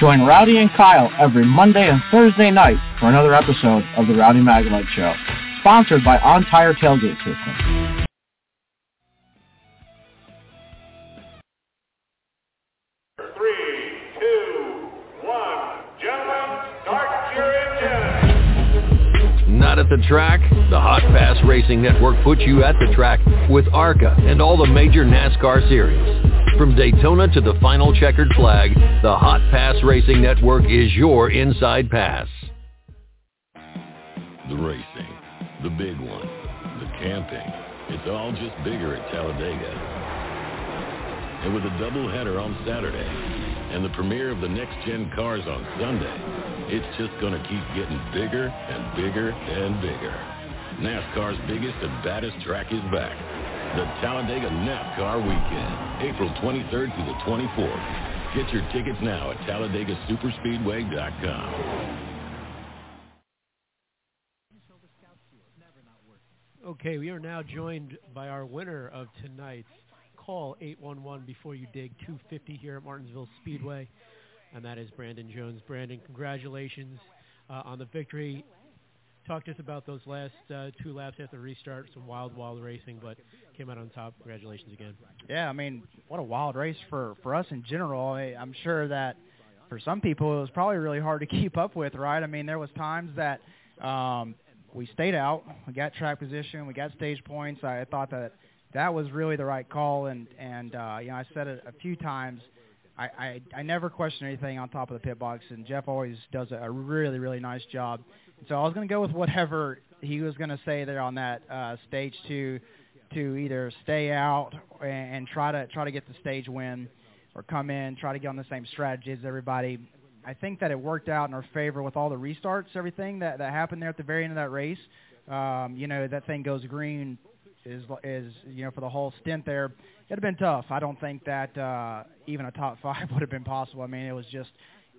Join Rowdy and Kyle every Monday and Thursday night for another episode of the Rowdy Maglite Show, sponsored by On Tire Tailgate System. The track? The Hot Pass Racing Network puts you at the track with ARCA and all the major NASCAR series. From Daytona to the final checkered flag, the Hot Pass Racing Network is your inside pass. The racing, the big one, the camping. It's all just bigger at Talladega. And with a doubleheader on Saturday and the premiere of the next-gen cars on Sunday, it's just going to keep getting bigger and bigger and bigger. NASCAR's biggest and baddest track is back. The Talladega NASCAR Weekend, April 23rd through the 24th. Get your tickets now at TalladegaSuperspeedway.com. Okay, we are now joined by our winner of tonight's Call 811 Before You Dig 250 here at Martinsville Speedway, and that is Brandon Jones. Brandon, congratulations uh, on the victory. Talk to us about those last uh, two laps after the restart, some wild, wild racing, but came out on top. Congratulations again. Yeah, I mean, what a wild race for for us in general. I, I'm sure that for some people it was probably really hard to keep up with, right? I mean, there was times that um, we stayed out, we got track position, we got stage points. I thought that that was really the right call, and and uh, you know I said it a few times. I, I I never question anything on top of the pit box, and Jeff always does a, really really nice job. So I was going to go with whatever he was going to say there on that uh, stage two, to either stay out and, and try to try to get the stage win, or come in try to get on the same strategy as everybody. I think that it worked out in our favor with all the restarts, everything that that happened there at the very end of that race. Um, you know that thing goes green is is you know for the whole stint there. It'd have been tough. I don't think that uh, even a top five would have been possible. I mean, it was just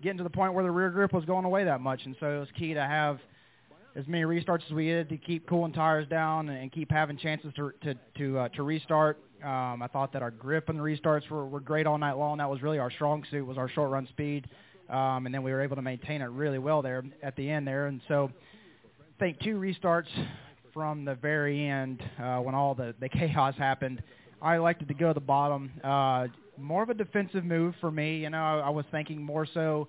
getting to the point where the rear grip was going away that much, and so it was key to have as many restarts as we did to keep cooling tires down and, keep having chances to to to, uh, to restart. Um, I thought that our grip and the restarts were, were great all night long. That was really our strong suit was our short run speed, um, and then we were able to maintain it really well there at the end there. And so, I think two restarts from the very end uh, when all the, the chaos happened. I elected to go to the bottom. Uh, more of a defensive move for me. You know, I, I was thinking more so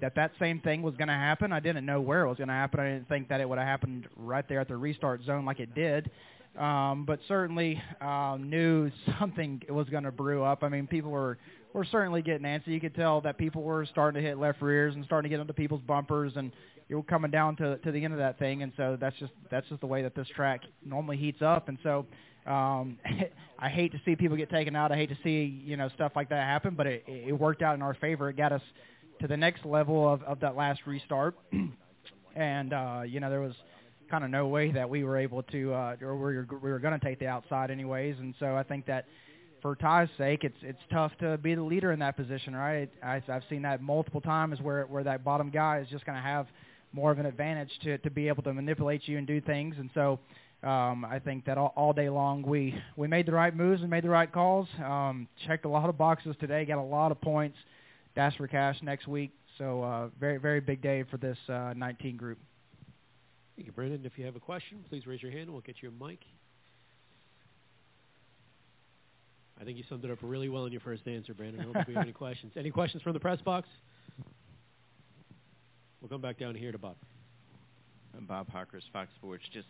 that that same thing was going to happen. I didn't know where it was going to happen. I didn't think that it would have happened right there at the restart zone like it did. Um, but certainly uh, knew something was going to brew up. I mean, people were were certainly getting antsy. You could tell that people were starting to hit left rears and starting to get into people's bumpers, and you were coming down to to the end of that thing. And so that's just that's just the way that this track normally heats up. And so um, I hate to see people get taken out. I hate to see you know stuff like that happen, but it, it worked out in our favor. It got us to the next level of, of that last restart. and uh, you know there was kind of no way that we were able to, uh, or we were, we were going to take the outside anyways. And so I think that for Ty's sake, it's it's tough to be the leader in that position, right? I, I've seen that multiple times where where that bottom guy is just going to have more of an advantage to to be able to manipulate you and do things. And so um, I think that all, all day long we we made the right moves and made the right calls. Um, checked a lot of boxes today, got a lot of points. Dash for cash next week. So uh, very very big day for this uh, 19 group. Thank you, Brandon. If you have a question, please raise your hand. We'll get you a mic. I think you summed it up really well in your first answer, Brandon. I don't think we have any questions. Any questions from the press box? We'll come back down here to Bob. I'm Bob Pockrass, Fox Sports. Just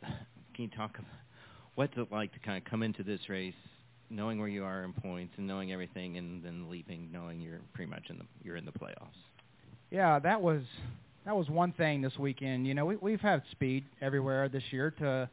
can you talk about what's it like to kind of come into this race knowing where you are in points and knowing everything, and then leaving knowing you're pretty much in the you're in the playoffs? Yeah, that was that was one thing this weekend. You know, we, we've had speed everywhere this year to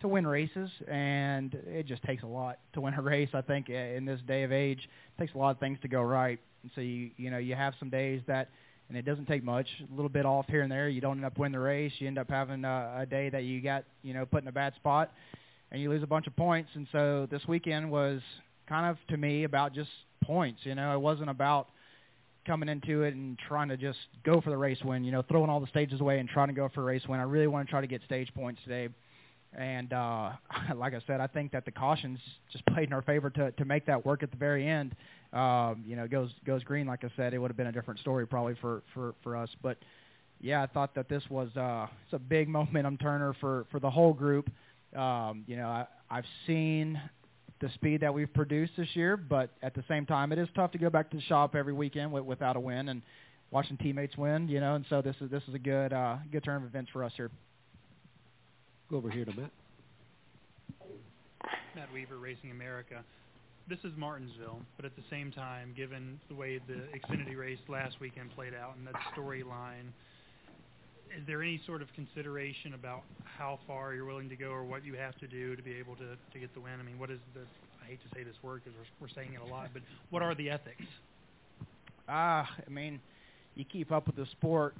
to win races, and it just takes a lot to win a race. I think in this day of age, it takes a lot of things to go right. And so you you know you have some days that, and it doesn't take much, a little bit off here and there. You don't end up winning the race. You end up having a, a day that you got you know put in a bad spot, and you lose a bunch of points. And so this weekend was kind of to me about just points. You know, it wasn't about coming into it and trying to just go for the race win. You know, throwing all the stages away and trying to go for a race win. I really want to try to get stage points today And uh, like I said, I think that the cautions just played in our favor to to make that work at the very end. Um, you know, goes goes green. Like I said, it would have been a different story probably for for for us. But yeah, I thought that this was uh, it's a big momentum turner for for the whole group. Um, you know, I, I've seen the speed that we've produced this year, but at the same time, it is tough to go back to the shop every weekend with, without a win and watching teammates win. You know, and so this is this is a good uh, good turn of events for us here. Go over here to Matt. Matt Weaver, Racing America. This is Martinsville, but at the same time, given the way the Xfinity race last weekend played out and that storyline, is there any sort of consideration about how far you're willing to go or what you have to do to be able to, to get the win? I mean, what is the, I hate to say this word because we're, we're saying it a lot, but what are the ethics? Ah, I mean, you keep up with the sport,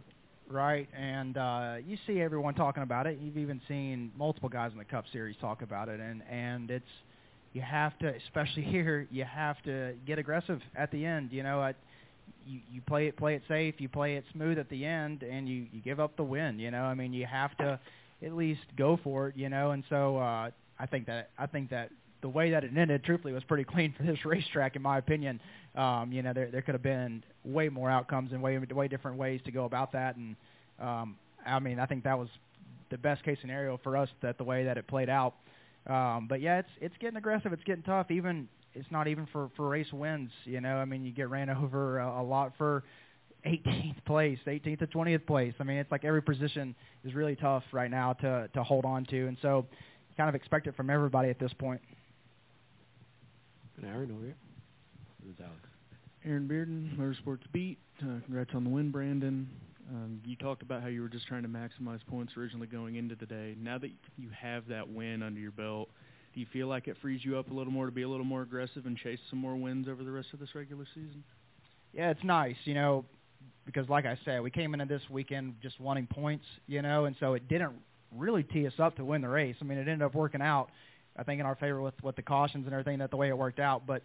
right? And uh, you see everyone talking about it. You've even seen multiple guys in the Cup Series talk about it, and and it's you have to, especially here, you have to get aggressive at the end. You know, I, you you play it play it safe, you play it smooth at the end, and you you give up the win. You know, I mean, you have to at least go for it. You know, and so uh, I think that I think that the way that it ended, truthfully, was pretty clean for this racetrack, in my opinion. Um, you know, there there could have been way more outcomes and way way different ways to go about that, and um, I mean, I think that was the best case scenario for us that the way that it played out. Um, but yeah, it's it's getting aggressive. It's getting tough. Even it's not even for for race wins. You know, I mean, you get ran over a, a lot for 18th place, 18th to 20th place. I mean, it's like every position is really tough right now to to hold on to, and so kind of expect it from everybody at this point. And Aaron over here. This is Alex. Aaron Bearden, Motorsports Beat. Uh, congrats on the win, Brandon. Um, you talked about how you were just trying to maximize points originally going into today. Now that you have that win under your belt, do you feel like it frees you up a little more to be a little more aggressive and chase some more wins over the rest of this regular season? Yeah, it's nice, you know, because like I said, we came into this weekend just wanting points, you know, and so it didn't really tee us up to win the race. I mean, it ended up working out, I think, in our favor with with the cautions and everything that the way it worked out, but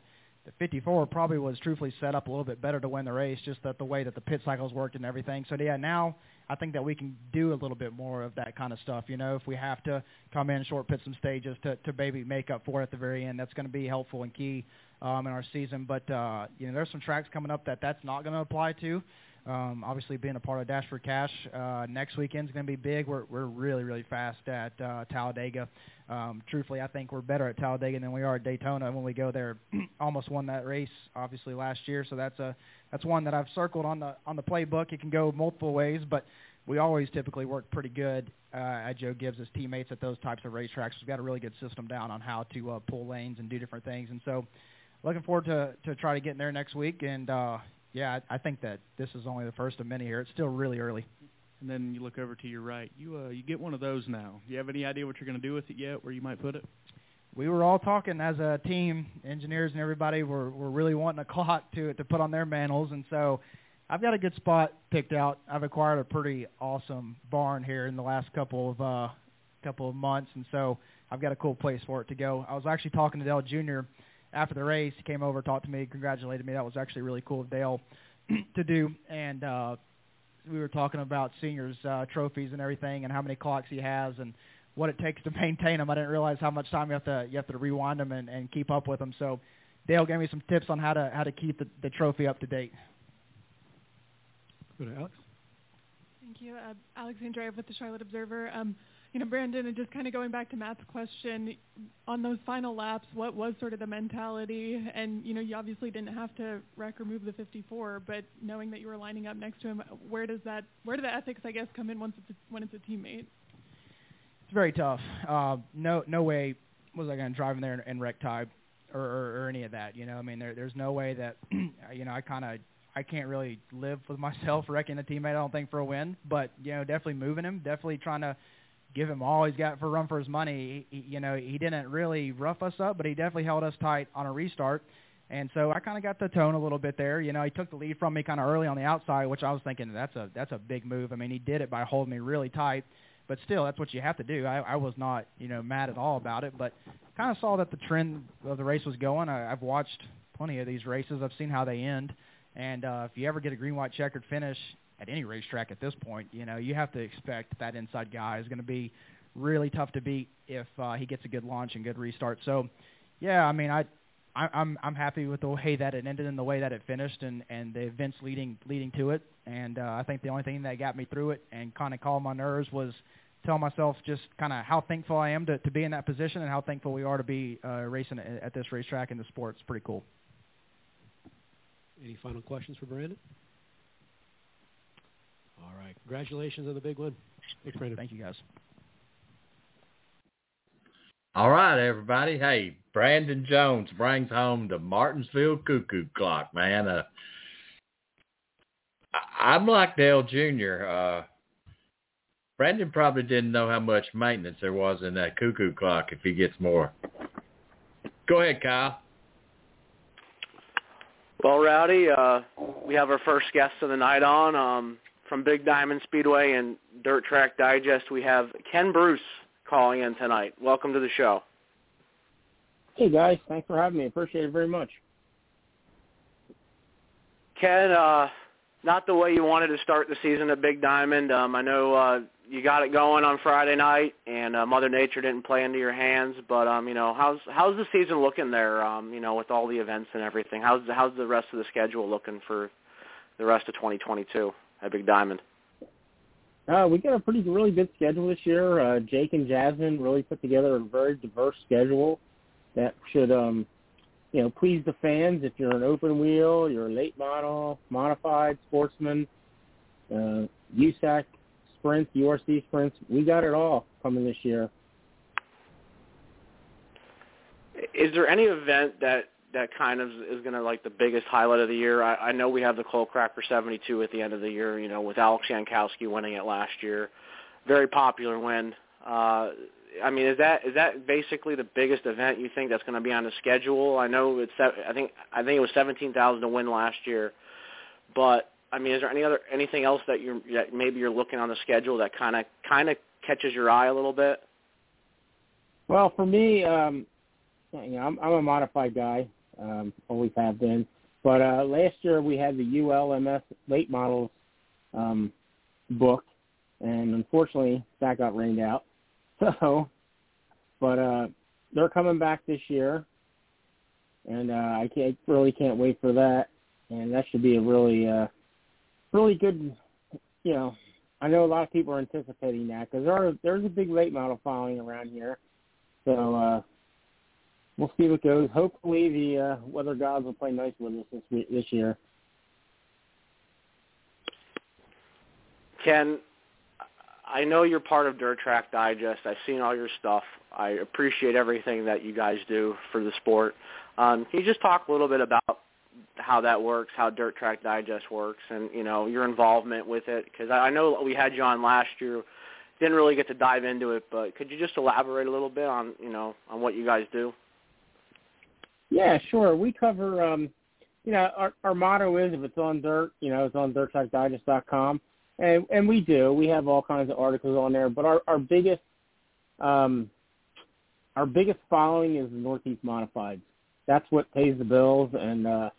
the 54 probably was truthfully set up a little bit better to win the race, just that the way that the pit cycles worked and everything. So yeah, now I think that we can do a little bit more of that kind of stuff. You know, if we have to come in short pit some stages to to maybe make up for it at the very end, that's going to be helpful and key um, in our season. But uh, you know, there's some tracks coming up that that's not going to apply to. Um, obviously, being a part of Dash for Cash uh, next weekend is going to be big. We're we're really really fast at uh, Talladega. Um, truthfully, I think we're better at Talladega than we are at Daytona when we go there. Almost won that race obviously last year, so that's a that's one that I've circled on the on the playbook. It can go multiple ways, but we always typically work pretty good uh, at Joe Gibbs' as teammates at those types of racetracks. We've got a really good system down on how to uh, pull lanes and do different things, and so looking forward to to try to getting there next week. And uh, yeah, I, I think that this is only the first of many here. It's still really early. And then you look over to your right. You uh, you get one of those now. Do you have any idea what you're going to do with it yet? Where you might put it? We were all talking as a team, engineers and everybody were were really wanting a clock to to put on their manholes, and so I've got a good spot picked out. I've acquired a pretty awesome barn here in the last couple of uh, couple of months, and so I've got a cool place for it to go. I was actually talking to Dale Jr. after the race. He came over, talked to me, congratulated me. That was actually really cool of Dale to do, and uh, we were talking about seniors uh, trophies and everything, and how many clocks he has, and what it takes to maintain them. I didn't realize how much time you have to you have to rewind them and, and keep up with them. So Dale gave me some tips on how to how to keep the, the trophy up to date. Go to Alex. Thank you. Uh, Alex Andrejev with the Charlotte Observer. Um, you know, Brandon, and just kind of going back to Matt's question, on those final laps, what was sort of the mentality? And, you know, you obviously didn't have to wreck or move the 54, but knowing that you were lining up next to him, where does that, where do the ethics, I guess, come in once it's a, when it's a teammate? It's very tough. Uh, no, no way was I going to drive in there and, and wreck Ty or, or, or any of that. You know, I mean, there, there's no way that, you know, I kind of I can't really live with myself wrecking a teammate. I don't think for a win, but you know, definitely moving him, definitely trying to give him all he's got for run for his money. He, you know, he didn't really rough us up, but he definitely held us tight on a restart. And so I kind of got the tone a little bit there. You know, he took the lead from me kind of early on the outside, which I was thinking that's a that's a big move. I mean, he did it by holding me really tight, but still, that's what you have to do. I, I was not you know mad at all about it, but kind of saw that the trend of the race was going. I, I've watched plenty of these races. I've seen how they end. And uh, if you ever get a green white checkered finish at any racetrack at this point, you know you have to expect that inside guy is going to be really tough to beat if uh, he gets a good launch and good restart. So, yeah, I mean, I, I I'm I'm happy with the way that it ended and the way that it finished and and the events leading leading to it. And uh, I think the only thing that got me through it and kind of calmed my nerves was tell myself just kind of how thankful I am to, to be in that position and how thankful we are to be uh, racing at, this racetrack in the sport. It's pretty cool. Any final questions for Brandon? All right. Congratulations on the big win. Thanks, Brandon. Thank you, guys. All right, everybody. Hey, Brandon Jones brings home the Martinsville Cuckoo Clock, man. Uh, I- I'm like Dale Jr. Uh, Brandon probably didn't know how much maintenance there was in that cuckoo clock if he gets more. Go ahead, Kyle. Well, Rowdy, uh, we have our first guest of the night on um, from Big Diamond Speedway and Dirt Track Digest. We have Ken Bruce calling in tonight. Welcome to the show. Hey guys, thanks for having me. Appreciate it very much. Ken, uh, not the way you wanted to start the season at Big Diamond. Um, I know uh, you got it going on Friday night, and uh, Mother Nature didn't play into your hands. But um, you know, how's how's the season looking there? Um, you know, with all the events and everything, how's how's the rest of the schedule looking for the rest of 2022 at Big Diamond? Uh, we got a pretty really good schedule this year. Uh, Jake and Jasmine really put together a very diverse schedule that should, um, you know, please the fans. If you're an open wheel, you're a late model, modified, sportsman, uh, USAC sprints, URC sprints, we got it all coming this year. Is there any event that that kind of is going to like the biggest highlight of the year? I, I know we have the Coal Cracker 72 at the end of the year. You know, with Alex Yankowski winning it last year, very popular win. Uh, I mean, is that is that basically the biggest event you think that's going to be on the schedule? I know it's I think I think it was 17,000 to win last year, but I mean, is there any other anything else that you that maybe you're looking on the schedule that kind of kind of catches your eye a little bit? Well, for me, um, you know, I'm, I'm a modified guy, um, always have been. But uh, last year we had the ULMS late models um, book, and unfortunately that got rained out. So, but uh, they're coming back this year, and uh, I can't really can't wait for that. And that should be a really, uh, really good. You know, I know a lot of people are anticipating that because there there's a big late model following around here. So uh, we'll see what goes. Hopefully, the uh, weather gods will play nice with us this this year. Ken, I know you're part of Dirt Track Digest. I've seen all your stuff. I appreciate everything that you guys do for the sport. Um, can you just talk a little bit about how that works, how Dirt Track Digest works, and you know your involvement with it? Because I know we had you on last year, didn't really get to dive into it, but could you just elaborate a little bit on you know on what you guys do? Yeah, sure. We cover, um, you know, our, our motto is if it's on dirt, you know, it's on dirttrackdigest.com. And, and we do. We have all kinds of articles on there. But our, our biggest, um, our biggest following is the Northeast Modifieds. That's what pays the bills. And, uh,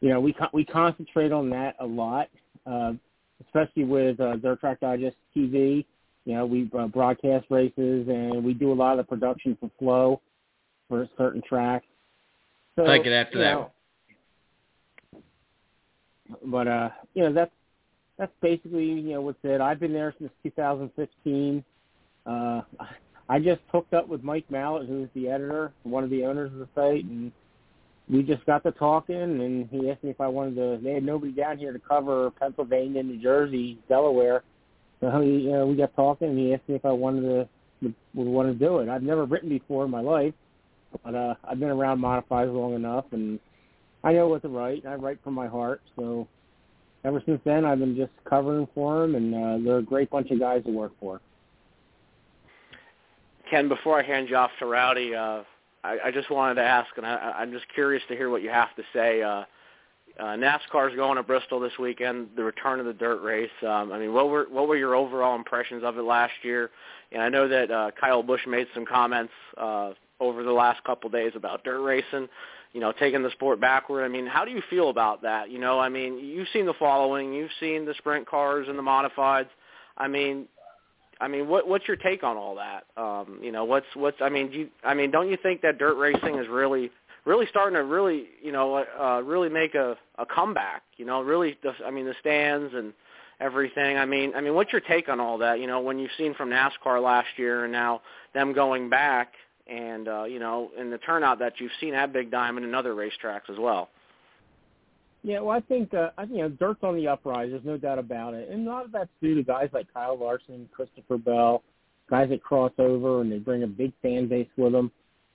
you know, we, we concentrate on that a lot, uh, especially with uh, Dirt Track Digest TV. You know, we uh, broadcast races and we do a lot of the production for Flo for certain tracks. So, Take it after that. know, But uh, you know that's that's basically you know what's it. I've been there since 2015. Uh, I just hooked up with Mike Mallett, who's the editor, one of the owners of the site, and we just got to talking. And he asked me if I wanted to. They had nobody down here to cover Pennsylvania, New Jersey, Delaware. So he, know, we got talking, and he asked me if I wanted to would want to do it. I've never written before in my life, but uh, I've been around modifieds long enough, and I know what to write. I write from my heart, so ever since then, I've been just covering for them, and uh, they're a great bunch of guys to work for. Ken, before I hand you off to Rowdy, uh, I, I just wanted to ask, and I, I'm just curious to hear what you have to say. Uh, uh, NASCAR's going to Bristol this weekend, the return of the dirt race. Um, I mean, what were what were your overall impressions of it last year? And I know that uh, Kyle Busch made some comments uh, over the last couple days about dirt racing, you know, taking the sport backward. I mean, how do you feel about that? You know, I mean, you've seen the following, you've seen the sprint cars and the modifieds. I mean, I mean, what what's your take on all that? Um, you know, what's what's I mean, do you, I mean, don't you think that dirt racing is really really starting to really you know uh, really make a a comeback? You know, really, the, I mean, the stands and everything. I mean, I mean, what's your take on all that? You know, when you've seen from NASCAR last year and now them going back, and uh, you know, and the turnout that you've seen at Big Diamond and other racetracks as well. Yeah, well, I think uh, you know Dirt's on the uprise. There's no doubt about it, and a lot of that's due to guys like Kyle Larson, Christopher Bell, guys that cross over and they bring a big fan base with them.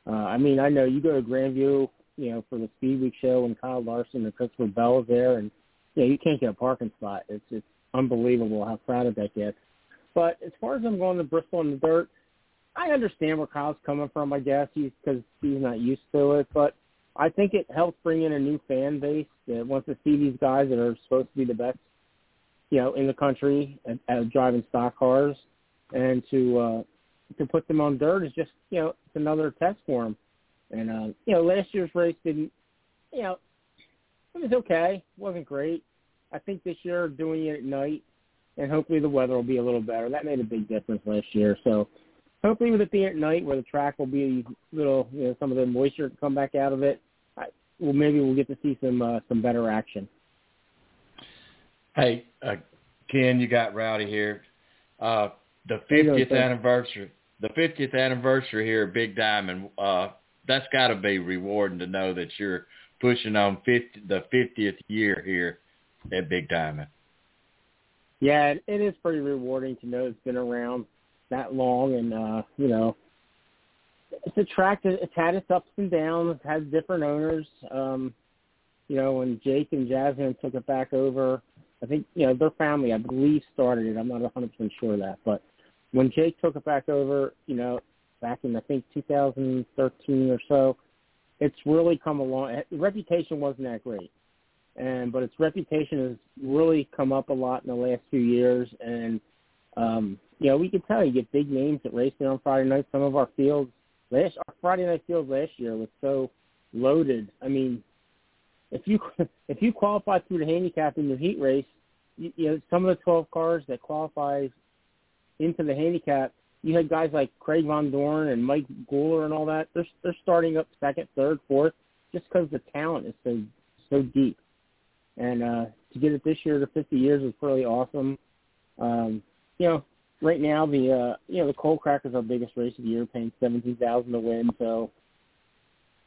Uh, I mean, I know you go to Grandview, you know, for the Speed Week show, and Kyle Larson and Christopher Bell is there, and you know, you can't get a parking spot. It's it's unbelievable how crowded that gets. But as far as I'm going to Bristol in the dirt, I understand where Kyle's coming from. I guess he's because he's not used to it, but I think it helps bring in a new fan base that wants to see these guys that are supposed to be the best, you know, in the country at, at driving stock cars, and to uh, to put them on dirt is just you know it's another test for them. And uh, you know, last year's race didn't, you know, it was okay, it wasn't great. I think this year doing it at night, and hopefully the weather will be a little better. That made a big difference last year. So hopefully with it being at night, where the track will be a little, you know, some of the moisture come back out of it, I, well, maybe we'll get to see some uh, some better action. Hey, uh, Ken, you got Rowdy here. Uh, the 50th anniversary, the 50th anniversary here at Big Diamond. Uh, that's got to be rewarding to know that you're pushing on 50, the 50th year here at Big Diamond. Yeah, it, it is pretty rewarding to know it's been around that long, and uh, you know, it's a track that it's had its ups and downs, it's had different owners. Um, you know, when Jake and Jasmine took it back over, I think you know their family, I believe, started it. I'm not 100 percent sure of that, but when Jake took it back over, you know, back in I think 2013 or so, it's really come along. Reputation wasn't that great, and but its reputation has really come up a lot in the last few years, and um, you know, we can tell you get big names that race there on Friday night. Some of our fields last our Friday night field last year was so loaded. I mean, if you if you qualify through the handicap in the heat race, you, you know some of the 12 cars that qualify into the handicap, you had guys like Craig Von Dohren and Mike Gular and all that. They're they're starting up second, third, fourth, just because the talent is so so deep. And uh, to get it this year to 50 years is pretty awesome. Um, you know, right now the uh you know the coal cracker is our biggest race of the year, paying seventeen thousand to win. So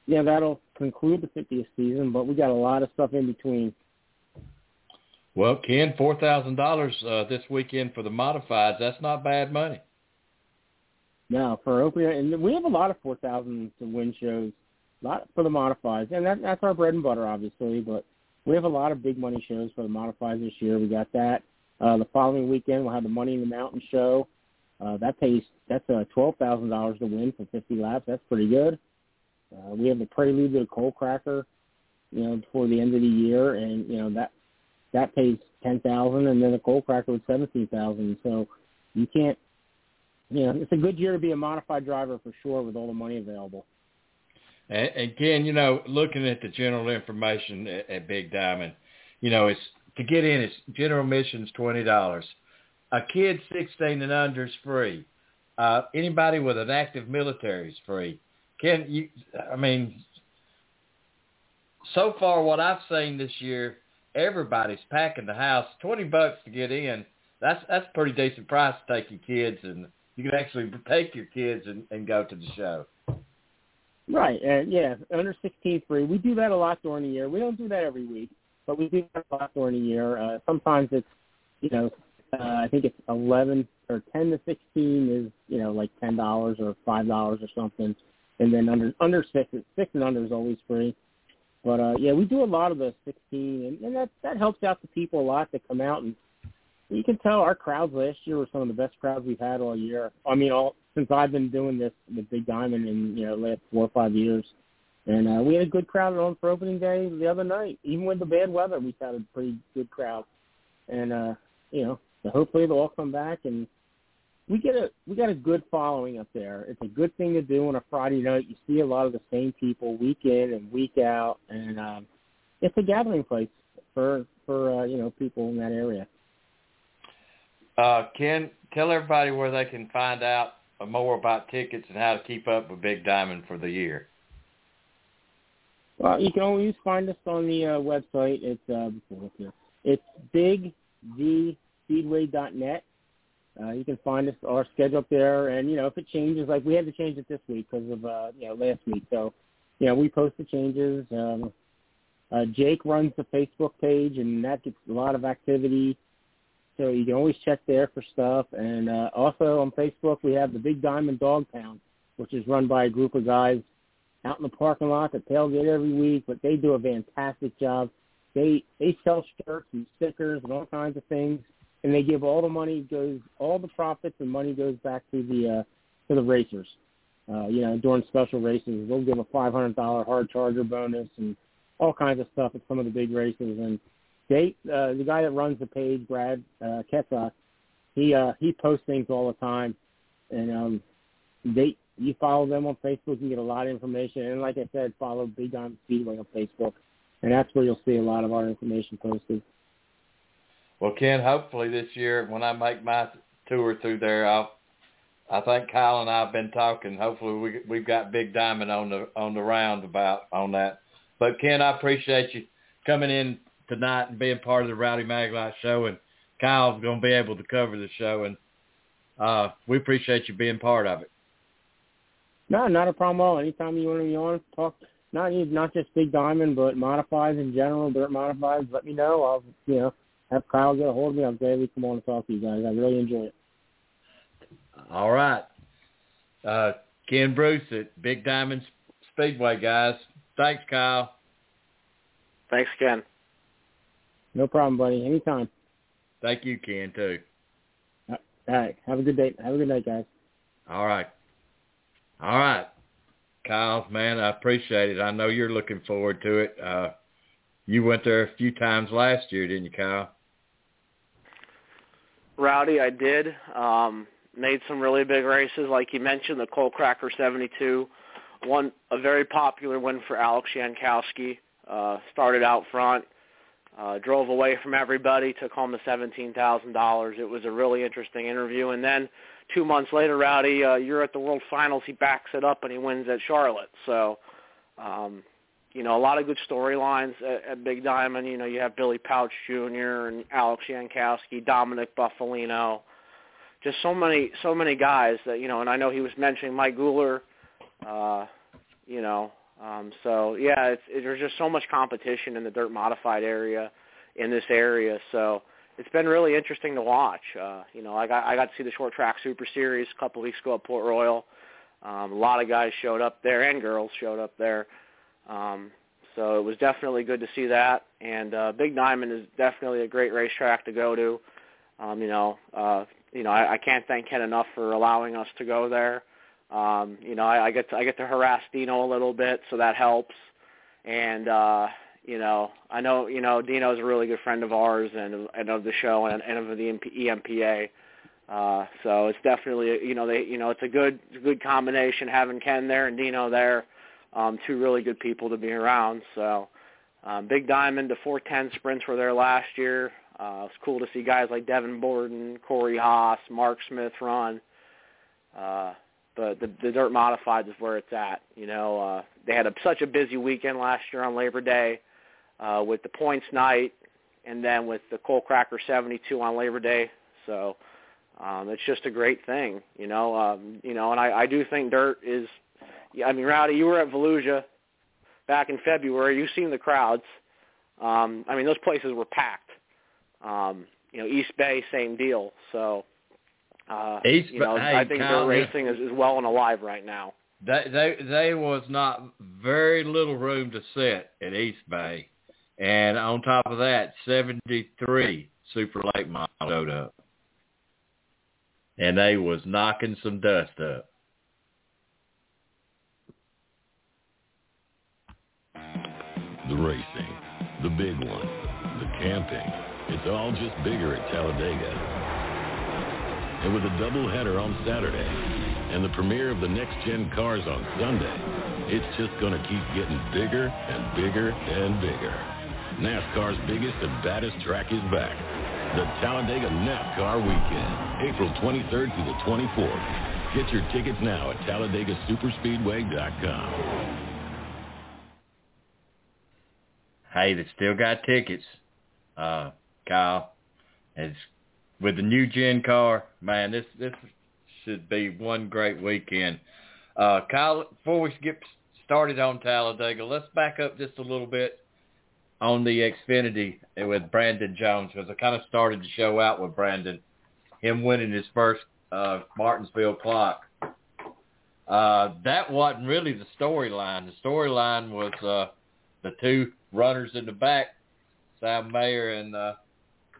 yeah, that'll conclude the 50th season, but we got a lot of stuff in between. Well, Ken, four thousand dollars uh, this weekend for the modifieds. That's not bad money. No, for opening, and we have a lot of four thousand to win shows, a lot for the modifieds, and that, that's our bread and butter, obviously. But we have a lot of big money shows for the modifieds this year. We got that. Uh, the following weekend, we'll have the Money in the Mountain show. Uh, that pays that's uh, twelve thousand dollars to win for fifty laps. That's pretty good. Uh, we have the Prelude to the Coal Cracker, you know, before the end of the year, and you know that that pays ten thousand, and then the Coal Cracker with seventeen thousand. So you can't, you know, it's a good year to be a modified driver for sure with all the money available. And, and Ken, you know, looking at the general information at, at Big Diamond, you know, it's to get in, it's general admission's twenty dollars. A kid sixteen and under is free. Uh, anybody with an active military is free. Can you? I mean, so far what I've seen this year, everybody's packing the house. Twenty bucks to get in. That's that's a pretty decent price to take your kids, and you can actually take your kids and, and go to the show. Right, and yeah, under sixteen free. We do that a lot during the year. We don't do that every week but we do have a lot during the year. Uh, sometimes it's, you know, uh, I think it's 11 or 10 to 16 is, you know, like $10 or $5 or something. And then under under six, six and under is always free. But uh, yeah, we do a lot of the 16, and, and that that helps out the people a lot to come out and you can tell our crowds last year were some of the best crowds we've had all year. I mean, all since I've been doing this with Big Diamond in you know last four or five years. And uh, we had a good crowd on for opening day the other night. Even with the bad weather, we had a pretty good crowd. And uh, you know, hopefully they'll all come back and we get a we got a good following up there. It's a good thing to do on a Friday night. You see a lot of the same people week in and week out, and um, it's a gathering place for for uh, you know people in that area. Uh, Ken, tell everybody where they can find out more about tickets and how to keep up with Big Diamond for the year. Well, you can always find us on the uh, website. It's uh, it's bigdspeedway.net. Uh, you can find us our schedule up there, and you know if it changes, like we had to change it this week because of uh, you know last week. So, you know we post the changes. Um, uh, Jake runs the Facebook page, and that gets a lot of activity. So you can always check there for stuff. And uh, also on Facebook, we have the Big Diamond Dog Pound, which is run by a group of guys out in the parking lot that tailgate every week. But they do a fantastic job. They they sell shirts and stickers and all kinds of things, and they give all the money goes all the profits and money goes back to the uh, to the racers. Uh, you know, during special races, they'll give a five hundred dollar hard charger bonus and all kinds of stuff at some of the big races. And they, uh, the guy that runs the page, Brad uh, Ketzak, he uh, he posts things all the time, and um, they you follow them on Facebook, you get a lot of information. And like I said, follow Big Diamond Speedway on Facebook, and that's where you'll see a lot of our information posted. Well, Ken, hopefully this year when I make my tour through there, I'll. I think Kyle and I have been talking. Hopefully, we we've got Big Diamond on the on the roundabout on that. But Ken, I appreciate you coming in tonight and being part of the Rowdy Maglite show. And Kyle's going to be able to cover the show, and uh, we appreciate you being part of it. No, not a problem at all. Anytime you want to be on, talk not not just Big Diamond, but modifieds in general, dirt modifieds. Let me know. I'll you know have Kyle get a hold of me. I'll gladly come on and talk to you guys. I really enjoy it. All right, uh, Ken Bruce at Big Diamond Speedway, guys. Thanks, Kyle. Thanks, Ken. No problem, buddy. Anytime. Thank you, Ken, too. All right. Have a good day. Have a good night, guys. All right. All right. Kyle, man, I appreciate it. I know you're looking forward to it. Uh, you went there a few times last year, didn't you, Kyle? Rowdy, I did. Um, made some really big races, like you mentioned, the Coal Cracker 72 one a very popular win for Alex Yankowski. Uh, started out front, uh, drove away from everybody, took home the seventeen thousand dollars. It was a really interesting interview, and then two months later, Rowdy, uh, you're at the World Finals. He backs it up and he wins at Charlotte. So, um, you know, a lot of good storylines at, at Big Diamond. You know, you have Billy Pauch Jr. and Alex Yankowski, Dominic Buffalino. Just so many, so many guys that you know. And I know he was mentioning Mike Gular uh, you know, um, so yeah, it's, it, there's just so much competition in the dirt modified area in this area. So it's been really interesting to watch. Uh, you know, I got I got to see the short track super series a couple weeks ago at Port Royal. Um, a lot of guys showed up there and girls showed up there. Um, so it was definitely good to see that. And uh, Big Diamond is definitely a great racetrack to go to. Um, you know, uh, you know, I, I can't thank Ken enough for allowing us to go there. Um, you know, I, I get to, I get to harass Dino a little bit, so that helps. And uh, you know, I know you know Dino's a really good friend of ours and and of the show and, and of the EMPA. Uh, so it's definitely you know they you know it's a good good combination having Ken there and Dino there, um, two really good people to be around. So um, Big Diamond, the 410 sprints were there last year. Uh, it's cool to see guys like Devin Borden, Corey Haas, Mark Smith run. Uh, but the, the dirt modified is where it's at. You know, uh, they had a, such a busy weekend last year on Labor Day uh, with the points night, and then with the Coal Cracker 72 on Labor Day. So um, it's just a great thing, you know. Um, you know, and I, I do think dirt is. I mean, Rowdy, you were at Volusia back in February. You've seen the crowds. Um, I mean, those places were packed. Um, you know, East Bay, same deal. So uh, East, you know, hey, I think Kyle, their racing is, is well and alive right now. They, they, there was not very little room to sit at East Bay, and on top of that, seventy-three super late models showed up, and they was knocking some dust up. The racing, the big one, the camping, it's all just bigger at Talladega. And with a doubleheader on Saturday and the premiere of the next-gen cars on Sunday, it's just going to keep getting bigger and bigger and bigger. NASCAR's biggest and baddest track is back. the Talladega NASCAR Weekend, April 23rd through the 24th. Get your tickets now at TalladegaSuperspeedway.com. Hey, they still got tickets. Uh, Kyle, it's with the new gen car, man. This this should be one great weekend. Uh, Kyle, before we get started on Talladega, let's back up just a little bit on the Xfinity with Brandon Jones because I kind of started the show out with Brandon, him winning his first uh, Martinsville clock. Uh, that wasn't really the storyline. The storyline was uh, the two runners in the back, Sam Mayer and uh,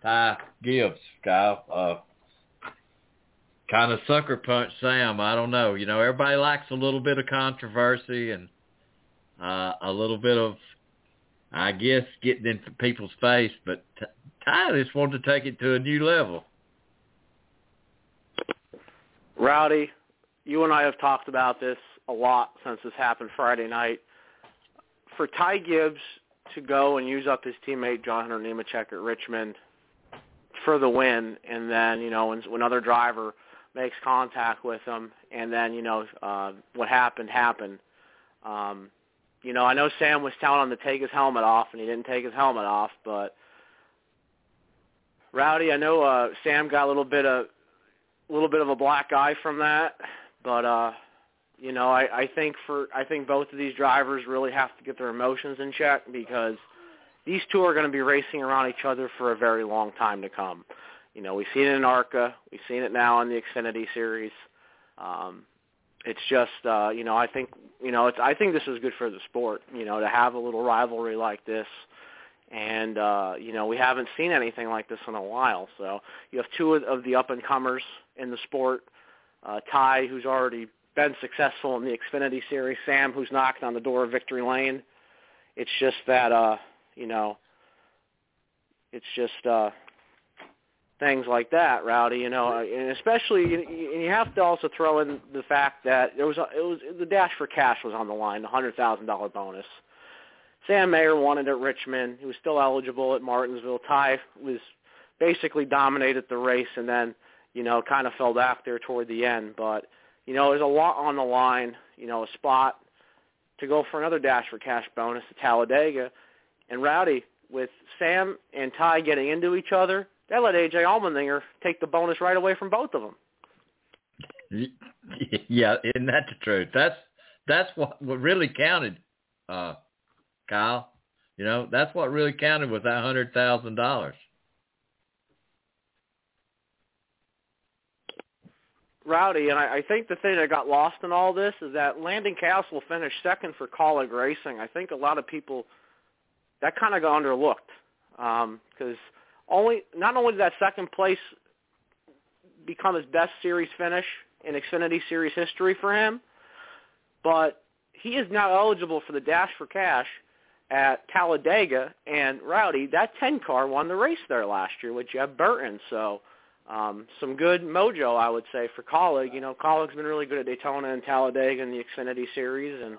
Ty Gibbs, Kyle. Uh, kind of sucker punch Sam. I don't know. You know, everybody likes a little bit of controversy and uh, a little bit of, I guess, getting in people's face. But Ty just wanted to take it to a new level. Rowdy, you and I have talked about this a lot since this happened Friday night. For Ty Gibbs to go and use up his teammate John Hunter Nemechek at Richmond for the win, and then you know when, another driver makes contact with him, and then you know uh, what happened happened. Um, you know, I know Sam was telling him to take his helmet off, and he didn't take his helmet off. But Rowdy, I know uh, Sam got a little bit of a little bit of a black eye from that, but uh, you know, I, I think for I think both of these drivers really have to get their emotions in check because these two are going to be racing around each other for a very long time to come. You know, we've seen it in ARCA, we've seen it now in the Xfinity series. Um, it's just, uh, you know, I think, you know, it's I think this is good for the sport. You know, to have a little rivalry like this, and uh, you know, we haven't seen anything like this in a while. So you have two of the up and comers in the sport. Uh, Ty, who's already been successful in the Xfinity series. Sam, who's knocked on the door of victory lane. It's just that, uh, you know, it's just uh, things like that, Rowdy. You know, and especially, and you have to also throw in the fact that there was a, it was the dash for cash was on the line, the hundred thousand dollar bonus. Sam Mayer won it at Richmond. He was still eligible at Martinsville. Ty was basically dominated the race, and then you know kind of fell back there toward the end, but you know, there's a lot on the line, you know, a spot to go for another dash for cash bonus to Talladega. And Rowdy, with Sam and Ty getting into each other, that let AJ Allmendinger take the bonus right away from both of them. Yeah, isn't that the truth? That's that's what what really counted, uh, Kyle. You know, that's what really counted was that hundred thousand dollars. Rowdy, and I, I think the thing that got lost in all this is that Landon Cassill finished second for Kaulig Racing. I think a lot of people that kind of got underlooked because um, only not only did that second place become his best series finish in Xfinity Series history for him, but he is now eligible for the Dash for Cash at Talladega. And Rowdy, that 10 car won the race there last year with Jeb Burton. So um, some good mojo, I would say, for Kaulig. You know, Kaulig's been really good at Daytona and Talladega in the Xfinity Series, and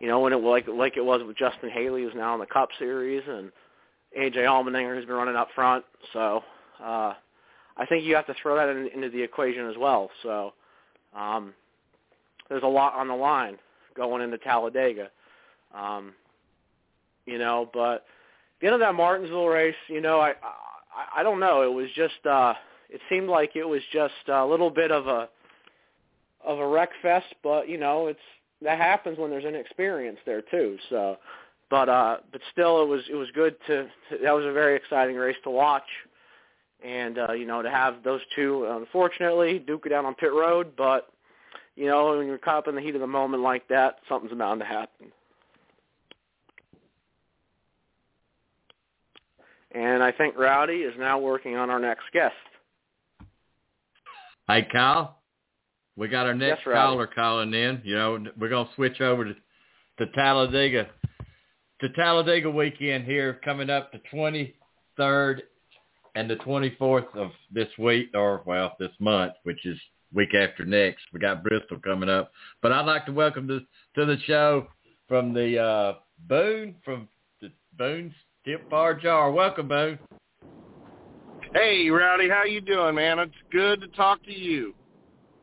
you know, when it like like it was with Justin Haley, who's now in the Cup Series, and AJ Allmendinger, who's been running up front. So uh, I think you have to throw that in, into the equation as well. So um, there's a lot on the line going into Talladega. Um, you know, but the end of that Martinsville race, you know, I I, I don't know. It was just uh, it seemed like it was just a little bit of a of a wreck fest, but you know, it's that happens when there's inexperience there too. So, but uh, but still, it was it was good to, to that was a very exciting race to watch, and uh, you know to have those two. Unfortunately, duke it out on pit road, but you know when you're caught up in the heat of the moment like that, something's bound to happen. And I think Rowdy is now working on our next guest. Hey, Kyle, we got our next yes, caller calling in. You know, we're going to switch over to, to Talladega, to Talladega weekend here coming up the 23rd and the 24th of this week, or, well, this month, which is week after next. We got Bristol coming up. But I'd like to welcome to, to the show from the uh, Boone, from the Boone's Tip Bar Jar. Welcome, Boone. Hey, Rowdy, how you doing, man? It's good to talk to you.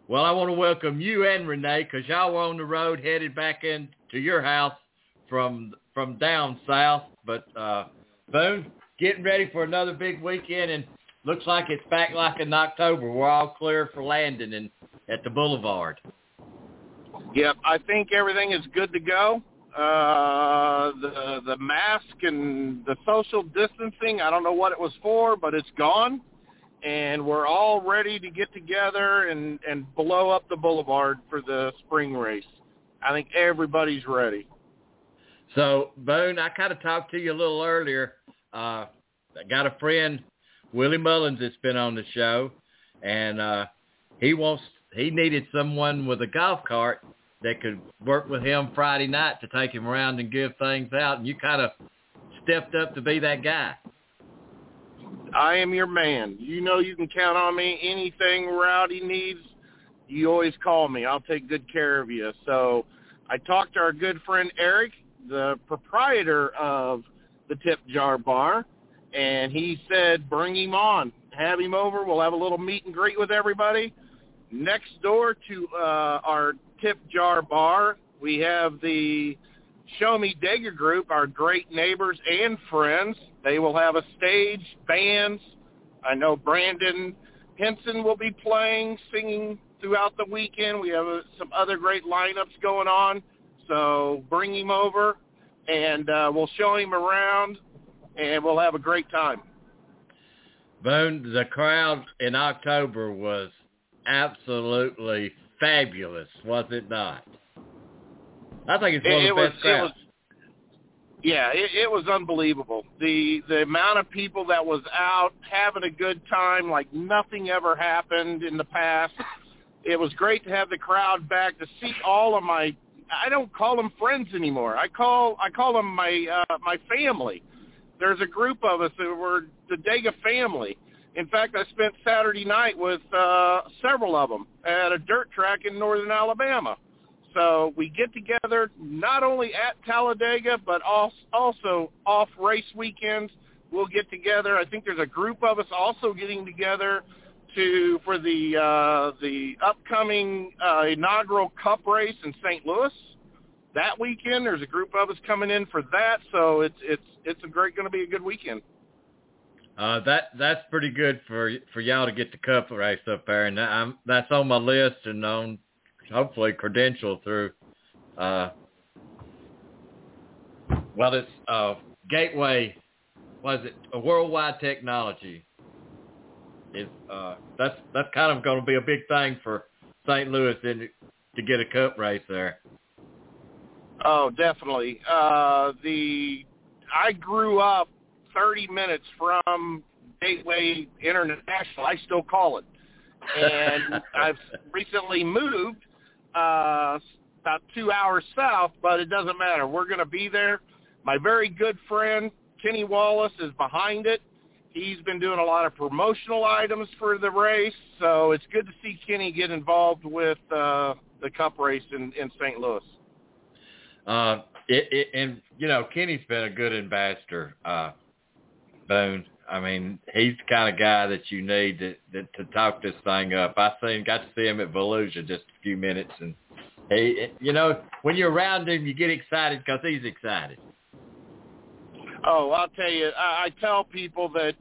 Well, I want to welcome you and Renee because y'all were on the road headed back in to your house from from down south. But uh, Boone, getting ready for another big weekend, and looks like it's back like in October. We're all clear for landing and at the Boulevard. Yep, I think everything is good to go. Uh, the the mask and the social distancing, I don't know what it was for, but it's gone, and we're all ready to get together and and blow up the boulevard for the spring race. I think everybody's ready. So, Boone, I kind of talked to you a little earlier. Uh, I got a friend, Willie Mullins, that's been on the show, and uh, he wants he needed someone with a golf cart that could work with him Friday night to take him around and give things out, and you kind of stepped up to be that guy. I am your man. You know you can count on me. Anything Rowdy needs, you always call me. I'll take good care of you. So I talked to our good friend Eric, the proprietor of the Tip Jar Bar, and he said bring him on. Have him over. We'll have a little meet and greet with everybody. Next door to uh, our Tip Jar Bar, we have the Show Me Dega group, our great neighbors and friends. They will have a stage, bands. I know Brandon Henson will be playing, singing throughout the weekend. We have uh, some other great lineups going on. So bring him over, and uh, we'll show him around, and we'll have a great time. Boone, the crowd in October was absolutely fabulous, was it not? I think it's one it, of the it best was, crowds. It was, yeah, it, it was unbelievable. The the amount of people that was out having a good time like nothing ever happened in the past. It was great to have the crowd back to see all of my I don't call them friends anymore. I call I call them my uh my family. There's a group of us that were the Dega family. In fact, I spent Saturday night with uh several of them at a dirt track in northern Alabama. So we get together not only at Talladega, but also off race weekends. We'll get together. I think there's a group of us also getting together to for the uh, the upcoming uh, inaugural Cup race in St. Louis that weekend. There's a group of us coming in for that. So it's it's it's a great going to be a good weekend. Uh, that that's pretty good for for y'all to get the cup race up there, and I'm, that's on my list and on hopefully credential through. Uh, well, it's uh, Gateway. Was it a World Wide Technology? Is uh, that's that's kind of going to be a big thing for St. Louis in, to get a cup race there. Oh, definitely. Uh, the I grew up 30 minutes from Gateway International. I still call it, and I've recently moved uh, about two hours south, but it doesn't matter. We're going to be there. My very good friend Kenny Wallace is behind it. He's been doing a lot of promotional items for the race, so it's good to see Kenny get involved with uh, the Cup race in, in St. Louis. Uh, it, it, and you know, Kenny's been a good ambassador, uh, Boone. I mean, he's the kind of guy that you need to, to, to talk this thing up. I seen, got to see him at Volusia just a few minutes, and he, you know, when you're around him, you get excited because he's excited. Oh, I'll tell you, I, I tell people that,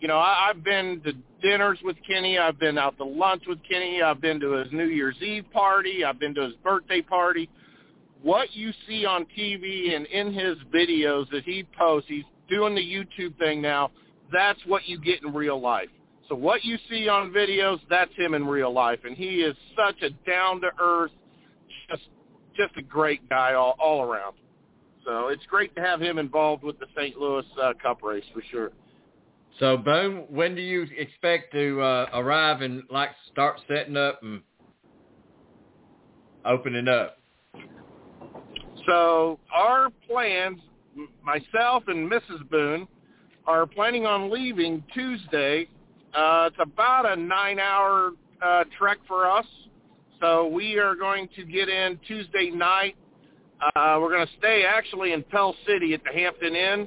you know, I, I've been to dinners with Kenny. I've been out to lunch with Kenny. I've been to his New Year's Eve party. I've been to his birthday party. What you see on TV and in his videos that he posts, he's doing the YouTube thing now. That's what you get in real life. So what you see on videos, that's him in real life, and he is such a down to earth, just just a great guy all, all around. So it's great to have him involved with the St. Louis uh, Cup race for sure. So, Boone, when do you expect to uh, arrive and like start setting up and opening up? So our plans, myself and Mrs. Boone, are planning on leaving Tuesday. Uh, it's about a nine-hour uh, trek for us. So we are going to get in Tuesday night. Uh, we're going to stay actually in Pell City at the Hampton Inn,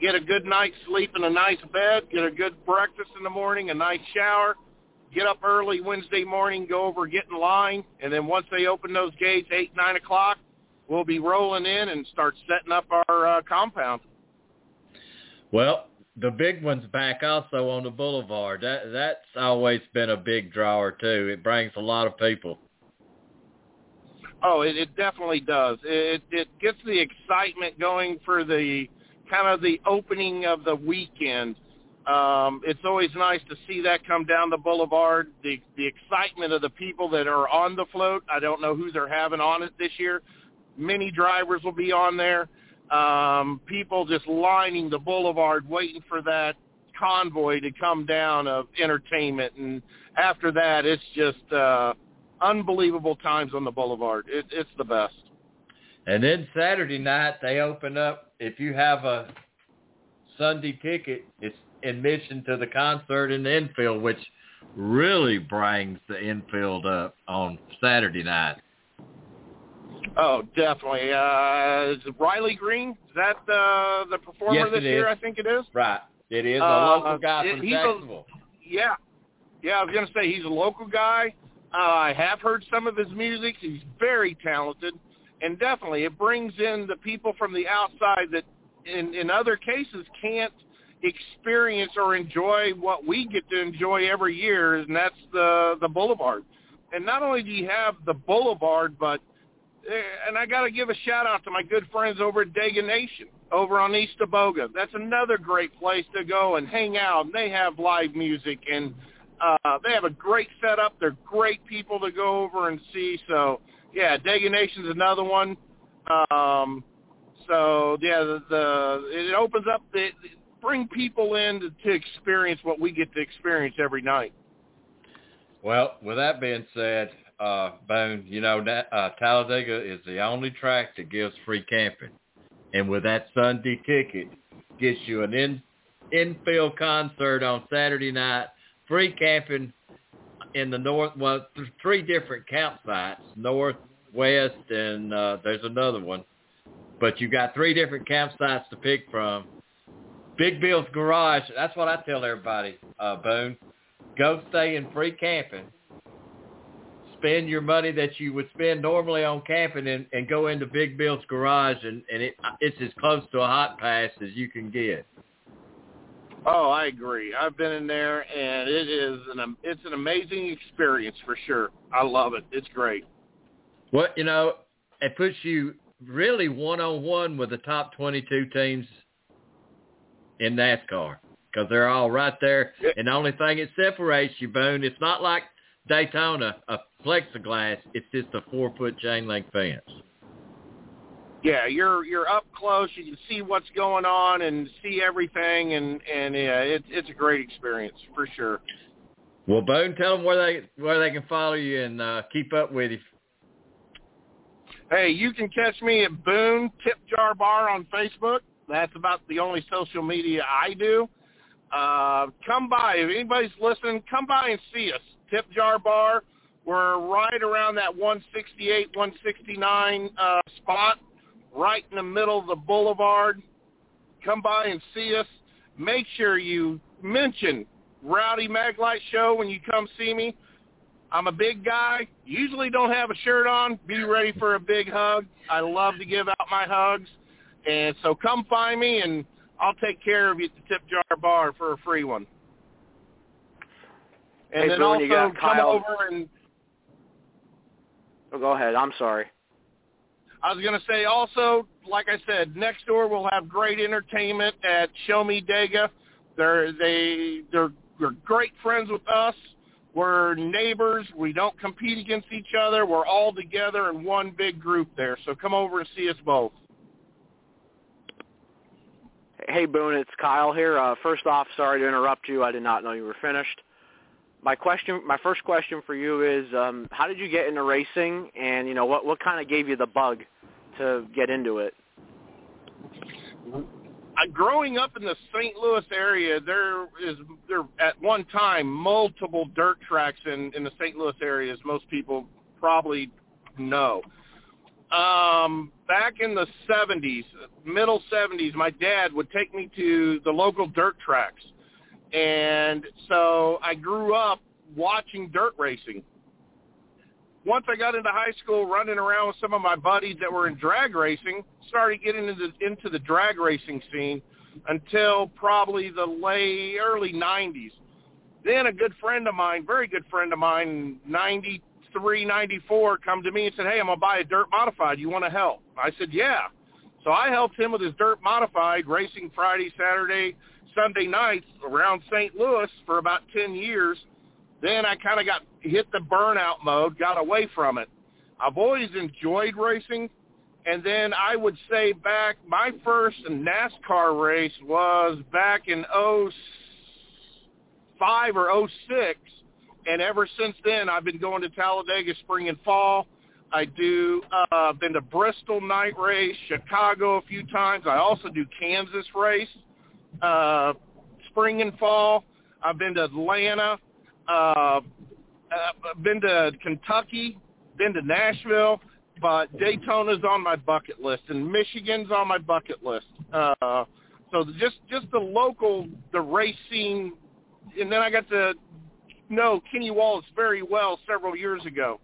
get a good night's sleep in a nice bed, get a good breakfast in the morning, a nice shower, get up early Wednesday morning, go over, get in line, and then once they open those gates, 8, 9 o'clock, we'll be rolling in and start setting up our uh, compound. Well, the big one's back also on the boulevard. That that's always been a big drawer too. It brings a lot of people. Oh, it, it definitely does. It it gets the excitement going for the kind of the opening of the weekend. Um, it's always nice to see that come down the boulevard. The the excitement of the people that are on the float. I don't know who they're having on it this year. Many drivers will be on there. Um, people just lining the boulevard, waiting for that convoy to come down of entertainment, and after that, it's just uh, unbelievable times on the boulevard. It, it's the best. And then Saturday night they open up. If you have a Sunday ticket, it's admission to the concert in the infield, which really brings the infield up on Saturday night. Oh, definitely. Uh, Riley Green? Is that the the performer Yes, this year? is. I think it is. Right. It is a Uh, local guy it- from he's a- Jacksonville. Yeah, yeah. I was gonna say he's a local guy. Uh, I have heard some of his music. He's very talented, and definitely it brings in the people from the outside that, in in other cases, can't experience or enjoy what we get to enjoy every year, and that's the the Boulevard. And not only do you have the Boulevard, but eh, and I got to give a shout out to my good friends over at Dega Nation over on Eastaboga. That's another great place to go and hang out. And they have live music and uh, they have a great setup. They're great people to go over and see. So yeah, Dega Nation's another one. Um, so yeah, the, the it opens up the bring people in to, to experience what we get to experience every night. Well, with that being said, uh, Bone, you know, uh, Talladega is the only track that gives free camping. And with that Sunday ticket, gets you an in, infield concert on Saturday night, free camping in the north, well, th- three different campsites, north, west, and uh, there's another one. But you got three different campsites to pick from. Big Bill's Garage, that's what I tell everybody, uh, Boone. Go stay in free camping. Spend your money that you would spend normally on camping and, and go into Big Bill's Garage, and, and it, it's as close to a hot pass as you can get. Oh, I agree. I've been in there, and it is an it's an amazing experience for sure. I love it. It's great. What you know, it puts you really one on one with the top twenty two teams in NASCAR because they're all right there. And the only thing that separates you, Boone, it's not like Daytona, a plexiglass. It's just a four foot chain link fence. Yeah, you're you're up close. You can see what's going on and see everything, and and yeah, it's it's a great experience for sure. Well, Boone, tell them where they where they can follow you and uh, keep up with you. Hey, you can catch me at Boone Tip Jar Bar on Facebook. That's about the only social media I do. Uh, come by. If anybody's listening, come by and see us. Tip Jar Bar. We're right around that 168, 169 uh, spot, right in the middle of the boulevard. Come by and see us. Make sure you mention Rowdy Maglite Show when you come see me. I'm a big guy. Usually don't have a shirt on. Be ready for a big hug. I love to give out my hugs. And so come find me and I'll take care of you at the Tip Jar Bar for a free one. And Hey, then you also got come Kyle- over and Oh, go ahead. I'm sorry. I was going to say also, like I said, next door we'll have great entertainment at Show Me Dega. They're they they're they're great friends with us. We're neighbors. We don't compete against each other. We're all together in one big group there. So come over and see us both. Hey, Boone, it's Kyle here. Uh, first off, sorry to interrupt you. I did not know you were finished. My question, my first question for you is, um, how did you get into racing, and you know what what kind of gave you the bug to get into it? uh, growing up in the St. Louis area, there is there at one time multiple dirt tracks in in the St. Louis area, as most people probably know. Um, back in the 70s, middle 70s, my dad would take me to the local dirt tracks. And so I grew up watching dirt racing. Once I got into high school, running around with some of my buddies that were in drag racing, started getting into into the drag racing scene until probably the late early 90s. Then a good friend of mine, very good friend of mine, 93, 94, come to me and said, "Hey, I'm gonna buy a dirt modified. You want to help?" I said, "Yeah." So I helped him with his dirt modified racing Friday, Saturday, Sunday nights around St. Louis for about 10 years. Then I kind of got hit the burnout mode, got away from it. I've always enjoyed racing. And then I would say back, my first NASCAR race was back in 05 or 06. And ever since then, I've been going to Talladega spring and fall. I do, uh, been to Bristol night race, Chicago a few times. I also do Kansas race, uh, spring and fall. I've been to Atlanta, uh, uh, been to Kentucky, been to Nashville, but Daytona's on my bucket list, and Michigan's on my bucket list. Uh, so just just the local, the scene, and then I got to know Kenny Wallace very well several years ago,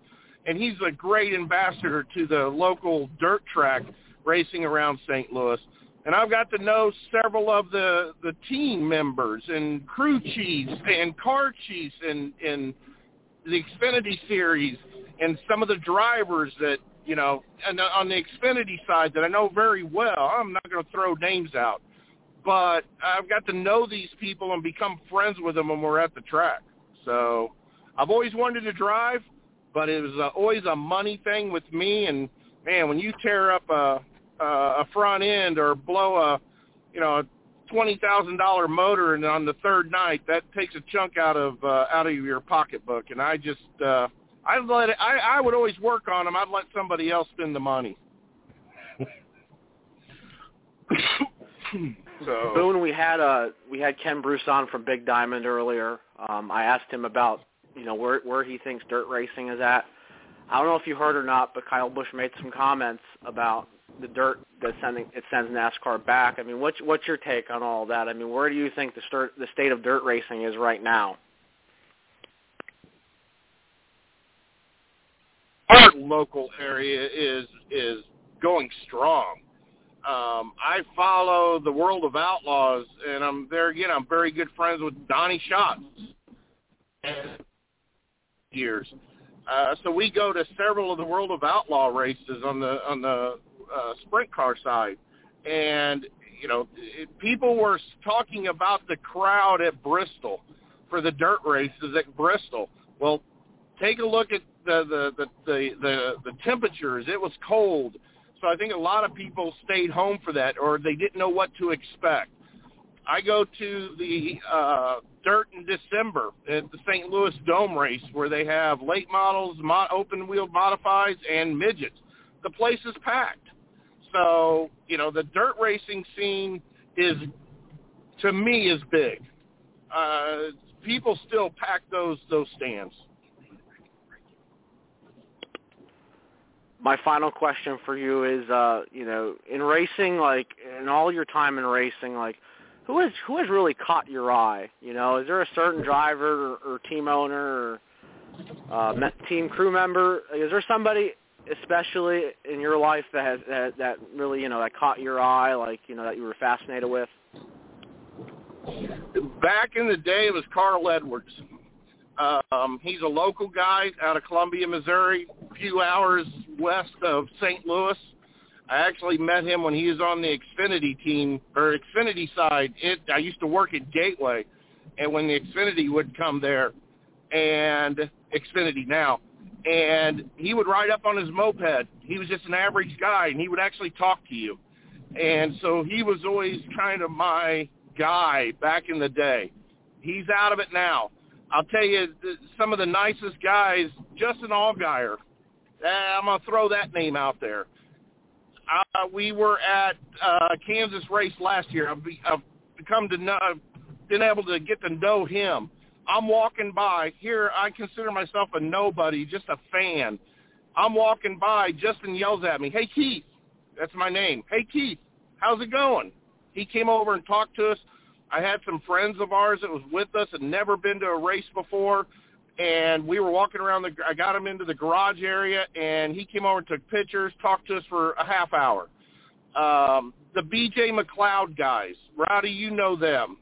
and he's a great ambassador to the local dirt track racing around St. Louis. And I've got to know several of the the team members and crew chiefs and car chiefs and and the Xfinity series and some of the drivers that you know and on the Xfinity side that I know very well. I'm not going to throw names out, but I've got to know these people and become friends with them when we're at the track. So I've always wanted to drive, but it was always a money thing with me. And man, when you tear up a uh, a front end or blow a you know a twenty thousand dollar motor and on the third night that takes a chunk out of uh, out of your pocketbook and I just uh I let it, I I would always work on them I'd let somebody else spend the money so Boone, we had uh we had Ken Bruce on from Big Diamond earlier. Um, I asked him about you know where where he thinks dirt racing is at. I don't know if you heard or not, but Kyle Busch made some comments about the dirt that's sending it sends NASCAR back. I mean, what's what's your take on all that? I mean, where do you think the start, the state of dirt racing is right now? our local area is is going strong. Um, I follow the World of Outlaws, and I'm there again. I'm very good friends with Donny Schatz. Years, uh, so we go to several of the World of Outlaw races on the on the uh, sprint car side, and you know, it, people were talking about the crowd at Bristol for the dirt races at Bristol. Well, take a look at the the the the, the, the temperatures. It was cold, so I think a lot of people stayed home for that, or they didn't know what to expect. I go to the uh, dirt in December at the St. Louis Dome race where they have late models, mo- open wheel modifieds, and midgets. The place is packed. So you know the dirt racing scene is, to me, is big. Uh, people still pack those those stands. my final question for you is uh you know in racing like in all your time in racing like who has who has really caught your eye you know is there a certain driver or, or team owner or uh team crew member is there somebody especially in your life that has that, that really you know that caught your eye like you know that you were fascinated with Back in the day, it was Carl Edwards. Um, he's a local guy out of Columbia, Missouri, a few hours west of St. Louis. I actually met him when he was on the Xfinity team or Xfinity side. It I used to work at Gateway, and when the Xfinity would come there, and Xfinity now, and he would ride up on his moped. He was just an average guy, and he would actually talk to you. And so he was always kind of my guy back in the day. He's out of it now. I'll tell you, some of the nicest guys, Justin Allgaier. Uh, I'm going to throw that name out there. Uh, we were at uh, Kansas race last year. I've, be, I've become to know, been able to get to know him. I'm walking by here. I consider myself a nobody, just a fan, I'm walking by. Justin yells at me, "Hey Keith, that's my name. Hey Keith, how's it going?" He came over and talked to us. I had some friends of ours that was with us and never been to a race before, and we were walking around the. I got him into the garage area, and he came over and took pictures, talked to us for a half hour. Um, the BJ McLeod guys, Rowdy, you know them.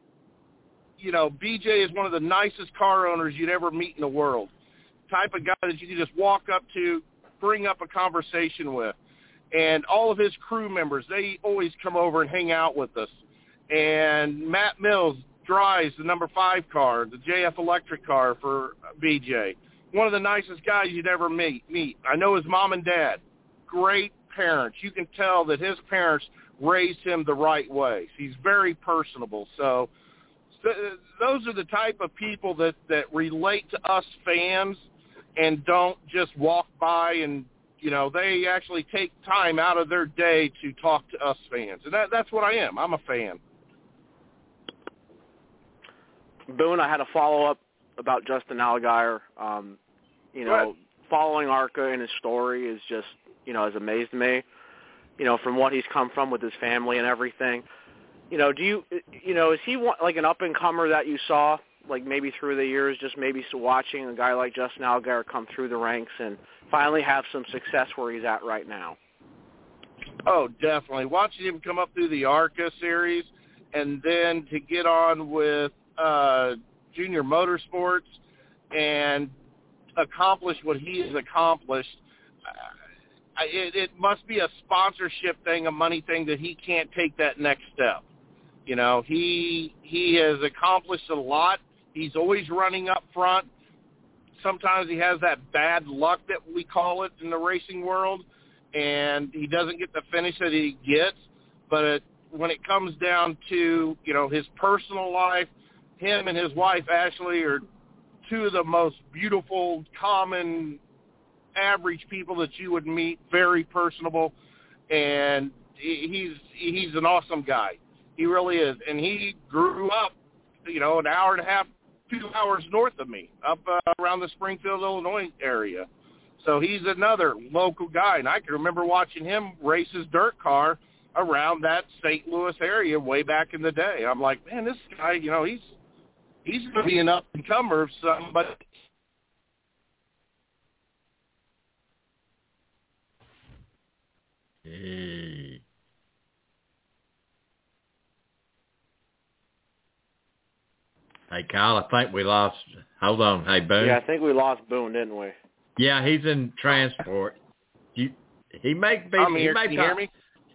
You know, BJ is one of the nicest car owners you'd ever meet in the world. Type of guy that you can just walk up to, bring up a conversation with. And all of his crew members, they always come over and hang out with us. And Matt Mills drives the number five car, the JF Electric car for BJ. One of the nicest guys you'd ever meet. Meet. I know his mom and dad. Great parents. You can tell that his parents raised him the right way. He's very personable. So those are the type of people that that relate to us fans and don't just walk by and you know they actually take time out of their day to talk to us fans and that that's what i am i'm a fan Boone, I had a follow up about Justin Allgaier. Um, you know, following Arca and his story is just you know has amazed me. You know, from what he's come from with his family and everything. You know, do you you know is he like an up and comer that you saw like maybe through the years, just maybe watching a guy like Justin Allgaier come through the ranks and finally have some success where he's at right now? Oh, definitely. Watching him come up through the ARCA series and then to get on with uh, Junior Motorsports and accomplish what he has accomplished, uh, it, it must be a sponsorship thing, a money thing that he can't take that next step. You know, he he has accomplished a lot. He's always running up front. Sometimes he has that bad luck that we call it in the racing world, and he doesn't get the finish that he gets. But it, when it comes down to you know his personal life, him and his wife Ashley are two of the most beautiful, common, average people that you would meet. Very personable, and he's he's an awesome guy. He really is, and he grew up, you know, an hour and a half, two hours north of me, up uh, around the Springfield, Illinois area. So he's another local guy, and I can remember watching him race his dirt car around that St. Louis area way back in the day. I'm like, man, this guy, you know, he's he's going to be an up and comer of somebody. Hey. Hey, Kyle, I think we lost. Hold on. Hey, Boone. Yeah, I think we lost Boone, didn't we? Yeah, he's in transport. You, he may be. I'm he here. may Can you be- hear me?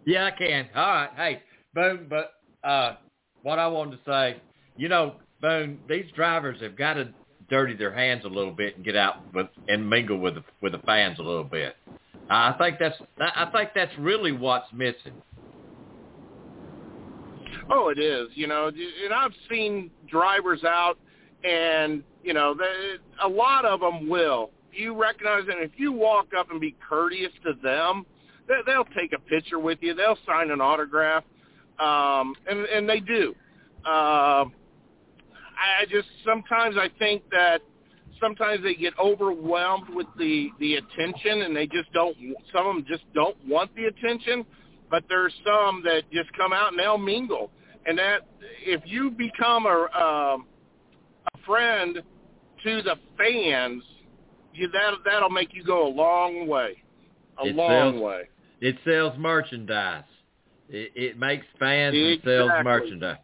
Yeah, I can. All right. Hey, Boone, but uh, what I wanted to say, you know, Boone, these drivers have got to dirty their hands a little bit and get out with, and mingle with the, with the fans a little bit. I think that's I think that's really what's missing. Oh, it is. You know, and I've seen drivers out, and you know, they, a lot of them will. You recognize that if you walk up and be courteous to them, they, they'll take a picture with you. They'll sign an autograph, um, and and they do. Um, I just sometimes I think that sometimes they get overwhelmed with the the attention, and they just don't. Some of them just don't want the attention. But there's some that just come out and they'll mingle, and that if you become a um, a friend to the fans, you, that that'll make you go a long way, a It long sells- way. It sells merchandise. It, it makes fans and sells merchandise.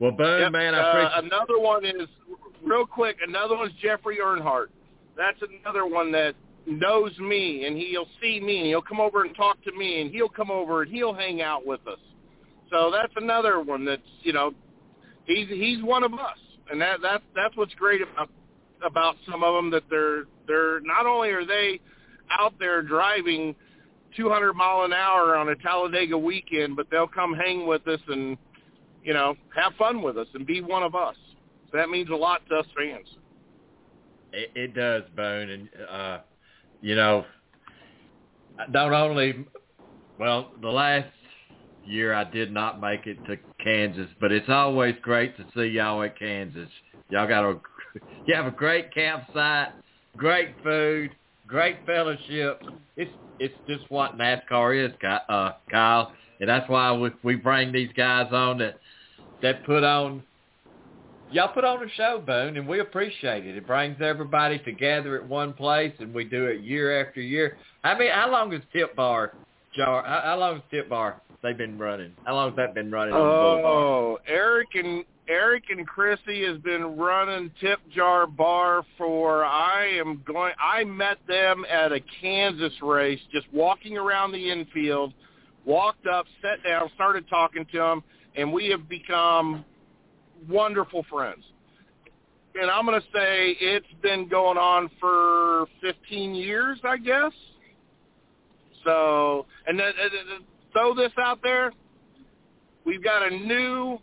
Well, Boone, Yep, man, I uh, appreciate. another one is real quick. Another one is Jeffrey Earnhardt. That's another one that knows me, and he'll see me, and he'll come over and talk to me, and he'll come over and he'll hang out with us. So that's another one that's you know, he's he's one of us, and that that's that's what's great about about some of them that they're they're not only are they out there driving 200 mile an hour on a Talladega weekend, but they'll come hang with us and you know, have fun with us and be one of us. So that means a lot to us fans. It, it does, Bone, and uh, you know, not only well, the last year I did not make it to Kansas, but it's always great to see y'all at Kansas. Y'all got a you have a great campsite, great food, great fellowship. It's it's just what NASCAR is, uh, Kyle, and that's why we we bring these guys on that that put on. Y'all put on a show, Boone, and we appreciate it. It brings everybody together at one place, and we do it year after year. I mean, how long has Tip Bar, Jar? How, long has Tip Bar They've been running? How long has that been running? Oh, Eric and Eric and Chrissy has been running Tip Jar Bar for I am going I met them at a Kansas race just walking around the infield, walked up, sat down, started talking to them and we have become wonderful friends. And I'm going to say it's been going on for 15 years, I guess. So, and then, uh, throw this out there. We've got a new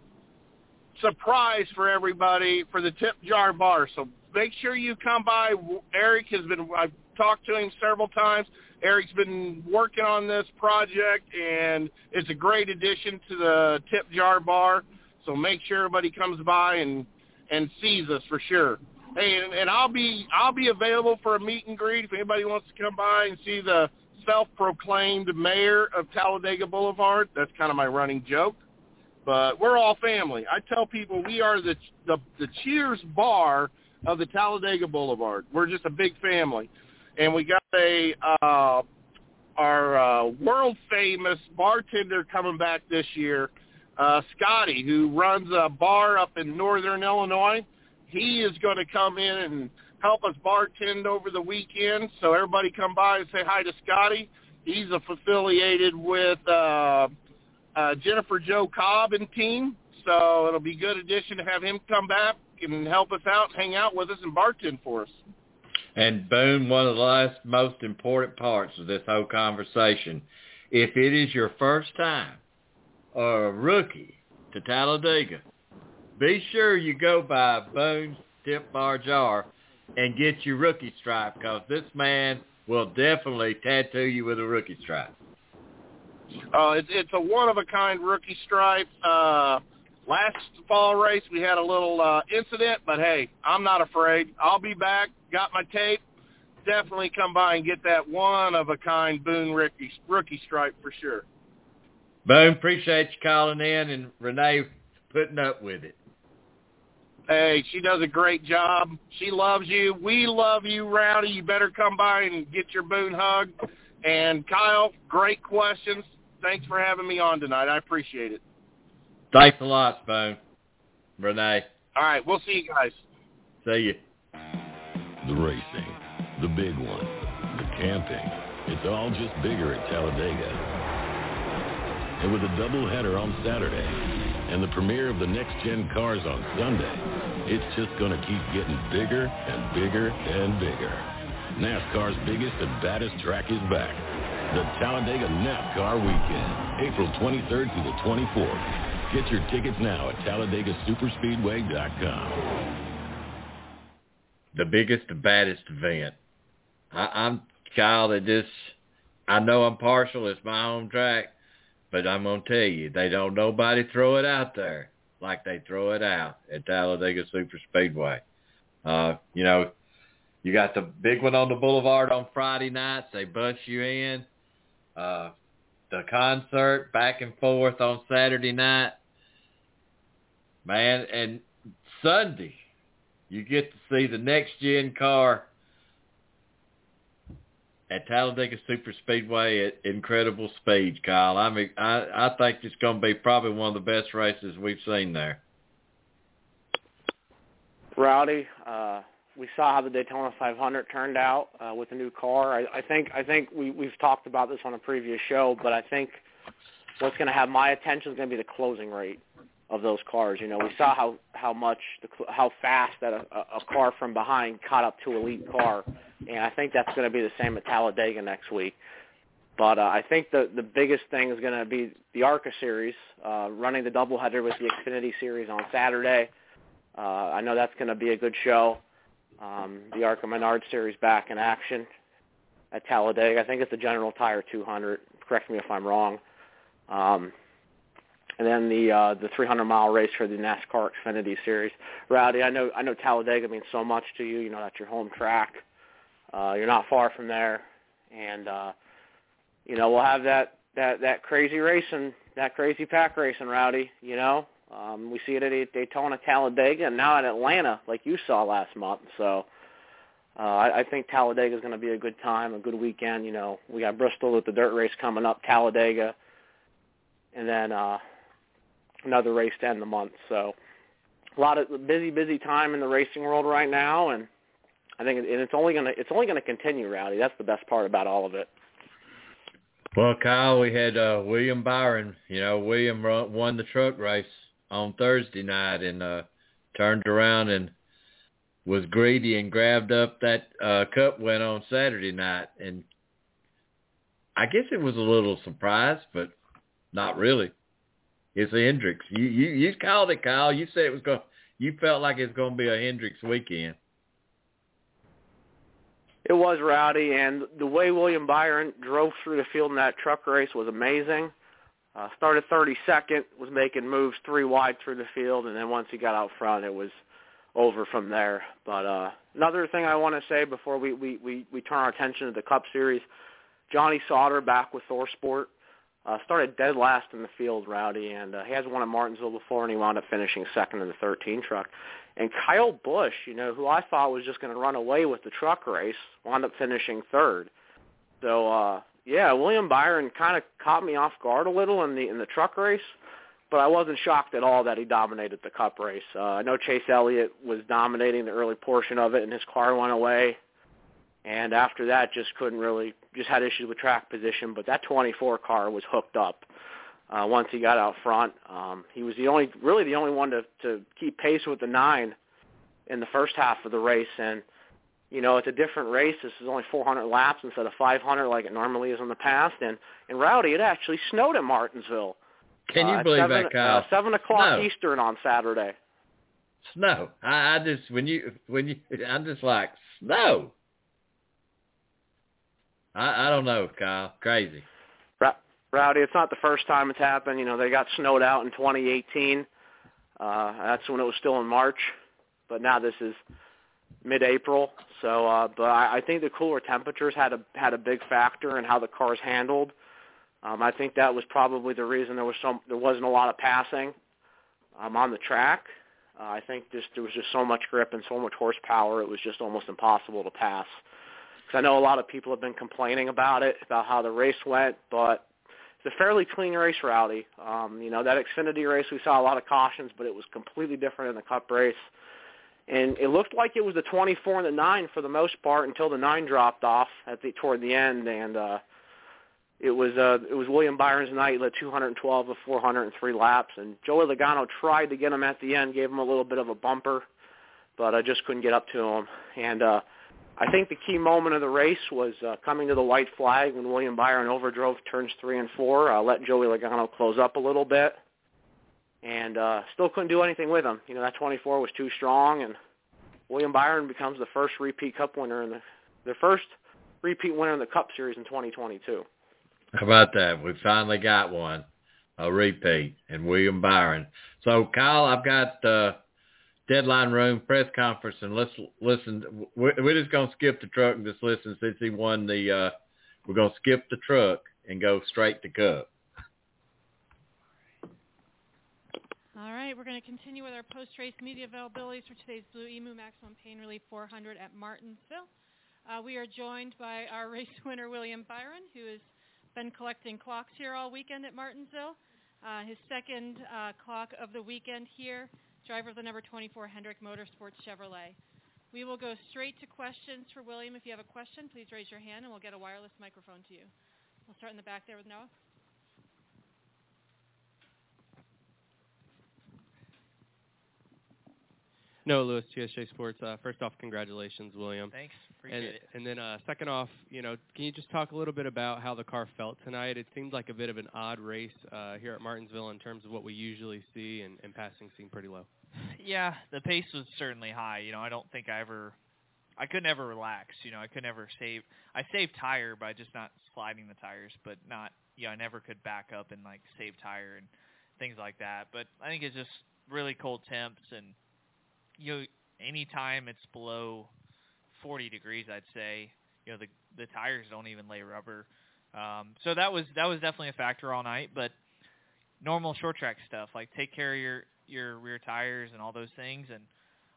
surprise for everybody for the tip jar bar. So make sure you come by. Eric has been, I've talked to him several times. Eric's been working on this project, and it's a great addition to the tip jar bar. So make sure everybody comes by and and sees us for sure. Hey, and, and I'll be I'll be available for a meet and greet if anybody wants to come by and see the self-proclaimed mayor of Talladega Boulevard. That's kind of my running joke but we're all family. I tell people we are the the, the Cheers bar of the Talladega Boulevard. We're just a big family, and we got a uh, our uh, world famous bartender coming back this year, uh, Scotty, who runs a bar up in northern Illinois. He is going to come in and help us bartend over the weekend. So everybody come by and say hi to Scotty. He's affiliated with uh, uh, Jennifer Jo Cobb and team. So it'll be a good addition to have him come back and help us out, hang out with us, and bartend for us. And boom, one of the last most important parts of this whole conversation. If it is your first time or a rookie to Talladega, be sure you go by Boone's Tip Bar Jar and get your rookie stripe because this man will definitely tattoo you with a rookie stripe. Uh, it's, it's a one-of-a-kind rookie stripe. Uh, last fall race we had a little uh, incident, but hey, I'm not afraid. I'll be back. Got my tape. Definitely come by and get that one-of-a-kind Boone rookie, rookie stripe for sure. Boone, appreciate you calling in and Renee putting up with it. Hey, she does a great job. She loves you. We love you, Rowdy. You better come by and get your Boone hug. And Kyle, great questions thanks for having me on tonight. I appreciate it. Thanks a lot, Spoon. Renee. All right, we'll see you guys. See you. The racing, the big one, the camping. It's all just bigger at Talladega. And with a doubleheader on Saturday and the premiere of the next-gen cars on Sunday, it's just going to keep getting bigger and bigger and bigger. NASCAR's biggest and baddest track is back the Talladega NASCAR Weekend, April 23rd through the 24th. Get your tickets now at TalladegaSuperspeedway.com. The biggest, the baddest event. I, I'm Kyle. That just, I know I'm partial. It's my home track, but I'm gonna tell you, they don't nobody throw it out there like they throw it out at Talladega Super Speedway. Uh, you know, you got the big one on the boulevard on Friday nights. They bunch you in uh, the concert back and forth on Saturday night. Man, and Sunday you get to see the next gen car at Talladega Super Speedway at incredible speed, Kyle. I mean, I I think it's going to be probably one of the best races we've seen there. Rowdy, uh, we saw how the Daytona 500 turned out uh, with the new car. I, I think I think we we've talked about this on a previous show, but I think what's going to have my attention is going to be the closing rate of those cars. You know, we saw how how much the how fast that a, a car from behind caught up to a elite car, and I think that's going to be the same at Talladega next week. But uh, I think the the biggest thing is going to be the ARCA series, uh, running the doubleheader with the Xfinity series on Saturday. Uh, I know that's going to be a good show um, the ARCA Menard Series back in action at Talladega. I think it's the General Tire 200. Correct me if I'm wrong. Um, and then the uh, the 300 mile race for the NASCAR Xfinity Series. Rowdy, I know I know Talladega means so much to you. You know that's your home track. Uh, you're not far from there, and uh, you know we'll have that that that crazy racing, that crazy pack racing, Rowdy. You know, um, we see it at Daytona, Talladega, and now at Atlanta, like you saw last month. So uh, I, I think Talladega is going to be a good time, a good weekend. You know, we got Bristol with the dirt race coming up, Talladega, and then uh, another race to end the month. So a lot of busy, busy time in the racing world right now, and I think and it's only gonna it's only gonna continue, Rowdy. That's the best part about all of it. Well, Kyle, we had uh, William Byron. You know, William won the truck race on Thursday night and uh, turned around and was greedy and grabbed up that uh, cup win on Saturday night. And I guess it was a little surprise, but not really. It's a Hendricks. You you you called it, Kyle. You said it was going. You felt like it's going to be a Hendricks weekend. It was rowdy, and the way William Byron drove through the field in that truck race was amazing. Uh, started 32nd, was making moves three wide through the field, and then once he got out front, it was over from there. But uh, another thing I want to say before we, we, we, we turn our attention to the Cup Series, Johnny Sauter back with ThorSport. Uh, started dead last in the field, Rowdy, and uh, he has won at Martinsville before, and he wound up finishing second in the 13 truck. And Kyle Busch, you know, who I thought was just going to run away with the truck race, wound up finishing third. So, uh, yeah, William Byron kind of caught me off guard a little in the in the truck race, but I wasn't shocked at all that he dominated the Cup race. Uh, I know Chase Elliott was dominating the early portion of it, and his car went away. And after that, just couldn't really, just had issues with track position. But that 24 car was hooked up uh, once he got out front. Um, he was the only, really the only one to, to keep pace with the nine in the first half of the race. And, you know, it's a different race. This is only 400 laps instead of 500 like it normally is in the past. And, and Rowdy, it actually snowed at Martinsville. Can you uh, believe seven, that, Kyle? Uh, 7 o'clock Snow. Eastern on Saturday. Snow. I, I just when you when you I'm just like snow. I I don't know, Kyle. Crazy. Rowdy, it's not the first time it's happened. You know, they got snowed out in 2018. Uh, that's when it was still in March, but now this is mid-April. So, uh, but I, I think the cooler temperatures had a had a big factor in how the cars handled. Um, I think that was probably the reason there was some there wasn't a lot of passing um, on the track. Uh, I think just there was just so much grip and so much horsepower, it was just almost impossible to pass. Because I know a lot of people have been complaining about it, about how the race went, but it's a fairly clean race, Rowdy. Um, you know, that Xfinity race, we saw a lot of cautions, but it was completely different in the Cup race. And it looked like it was the 24 and the 9 for the most part until the 9 dropped off at the toward the end. And uh, it was uh, it was William Byron's night. Led 212 of 403 laps. And Joey Logano tried to get him at the end, gave him a little bit of a bumper, but I just couldn't get up to him. And uh, I think the key moment of the race was uh, coming to the white flag when William Byron overdrove turns three and four, uh, let Joey Logano close up a little bit, and uh, still couldn't do anything with him. You know that 24 was too strong, and William Byron becomes the first repeat Cup winner in the the first repeat winner in the Cup Series in 2022. How about that? We finally got one, a repeat, and William Byron. So, Kyle, I've got uh, deadline room press conference, and let's listen. We're, we're just gonna skip the truck and just listen since he won the. Uh, we're gonna skip the truck and go straight to Cup. All right, we're going to continue with our post-race media availabilities for today's Blue Emu Maximum Pain Relief 400 at Martinsville. Uh, we are joined by our race winner, William Byron, who has been collecting clocks here all weekend at Martinsville. Uh, his second uh, clock of the weekend here, driver of the number 24 Hendrick Motorsports Chevrolet. We will go straight to questions for William. If you have a question, please raise your hand and we'll get a wireless microphone to you. We'll start in the back there with Noah. No, Lewis, TSJ Sports. Uh, first off, congratulations, William. Thanks. Appreciate and, it. And then uh, second off, you know, can you just talk a little bit about how the car felt tonight? It seemed like a bit of an odd race uh, here at Martinsville in terms of what we usually see, and, and passing seemed pretty low. Yeah, the pace was certainly high. You know, I don't think I ever, I could never relax. You know, I could never save. I saved tire by just not sliding the tires, but not. You know, I never could back up and like save tire and things like that. But I think it's just really cold temps and you know, anytime it's below 40 degrees, I'd say. You know, the the tires don't even lay rubber. Um, so that was that was definitely a factor all night. But normal short track stuff, like take care of your your rear tires and all those things, and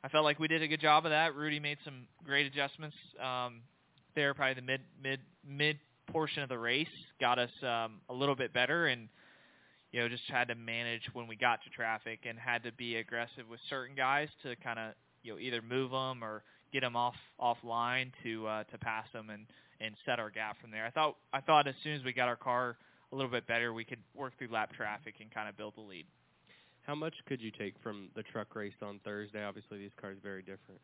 I felt like we did a good job of that. Rudy made some great adjustments um, there, probably the mid mid mid portion of the race got us um, a little bit better, and you know just had to manage when we got to traffic and had to be aggressive with certain guys to kind of you know either move them or get them off offline to uh, to pass them and and set our gap from there. I thought I thought as soon as we got our car a little bit better, we could work through lap traffic and kind of build the lead. How much could you take from the truck race on Thursday? Obviously, these cars very different.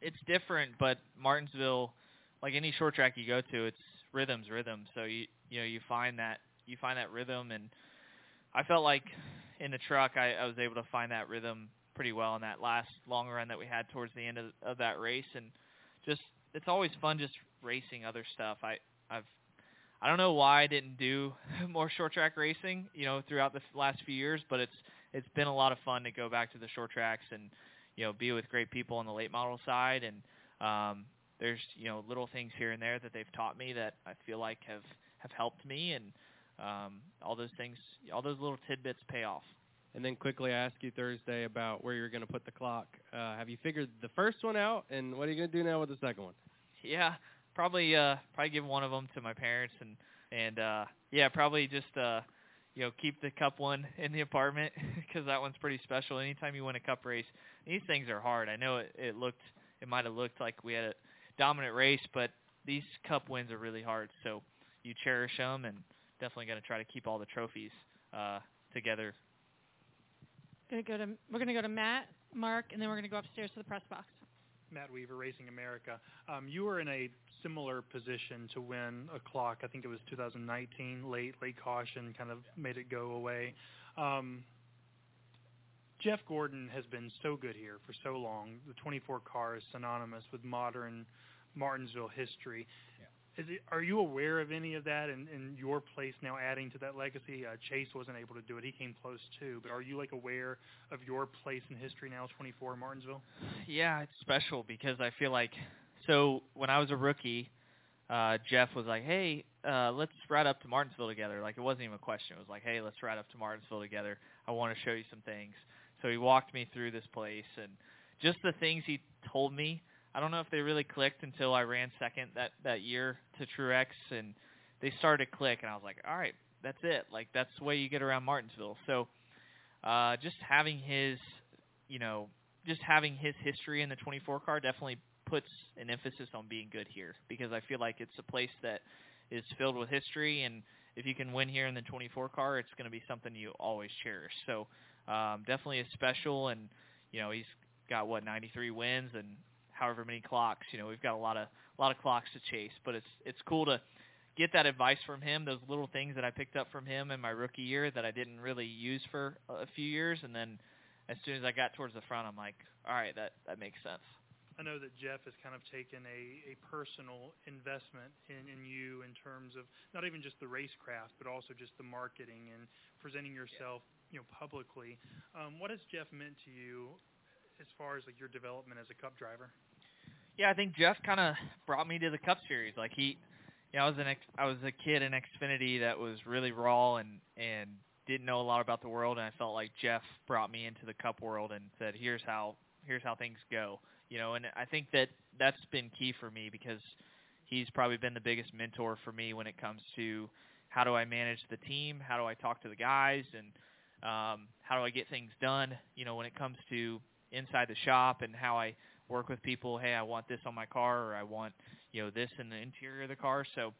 It's different, but Martinsville, like any short track you go to, it's rhythms, rhythm. So you you know you find that you find that rhythm, and I felt like in the truck I, I was able to find that rhythm pretty well in that last long run that we had towards the end of, of that race, and just it's always fun just racing other stuff. I I've I don't know why I didn't do more short track racing, you know, throughout the last few years, but it's it's been a lot of fun to go back to the short tracks and you know be with great people on the late model side and um there's you know little things here and there that they've taught me that I feel like have have helped me and um all those things all those little tidbits pay off. And then quickly I ask you Thursday about where you're going to put the clock. Uh, have you figured the first one out, and what are you going to do now with the second one? Yeah, probably uh probably give one of them to my parents and and uh yeah, probably just uh you know keep the cup one in the apartment because that one's pretty special. Anytime you win a cup race, these things are hard. I know it, it looked it might have looked like we had a dominant race, but these cup wins are really hard. So you cherish them and definitely going to try to keep all the trophies uh together. Gonna go to we're gonna go to Matt, Mark, and then we're gonna go upstairs to the press box. Matt Weaver, Racing America. Um, you were in a similar position to win a clock. I think it was 2019, late late caution, kind of made it go away. Um, Jeff Gordon has been so good here for so long. The 24 car is synonymous with modern Martinsville history. Is it, are you aware of any of that and, and your place now adding to that legacy? Uh, Chase wasn't able to do it; he came close too. But are you like aware of your place in history now, 24 Martinsville? Yeah, it's special because I feel like so when I was a rookie, uh Jeff was like, "Hey, uh let's ride up to Martinsville together." Like it wasn't even a question. It was like, "Hey, let's ride up to Martinsville together. I want to show you some things." So he walked me through this place and just the things he told me, I don't know if they really clicked until I ran second that that year to Truex and they started to click and I was like, "All right, that's it. Like that's the way you get around Martinsville." So uh just having his, you know, just having his history in the 24 car definitely puts an emphasis on being good here because I feel like it's a place that is filled with history and if you can win here in the 24 car, it's going to be something you always cherish. So um, definitely is special, and you know he's got what 93 wins and however many clocks. You know we've got a lot of a lot of clocks to chase, but it's it's cool to get that advice from him. Those little things that I picked up from him in my rookie year that I didn't really use for a few years, and then as soon as I got towards the front, I'm like, all right, that that makes sense. I know that Jeff has kind of taken a, a personal investment in, in you in terms of not even just the racecraft, but also just the marketing and presenting yourself, you know, publicly. Um, what has Jeff meant to you as far as like your development as a Cup driver? Yeah, I think Jeff kind of brought me to the Cup Series. Like he, you know, I was an ex, I was a kid in Xfinity that was really raw and and didn't know a lot about the world, and I felt like Jeff brought me into the Cup world and said, "Here's how here's how things go." You know, and I think that that's been key for me because he's probably been the biggest mentor for me when it comes to how do I manage the team, how do I talk to the guys, and um, how do I get things done. You know, when it comes to inside the shop and how I work with people. Hey, I want this on my car, or I want you know this in the interior of the car. So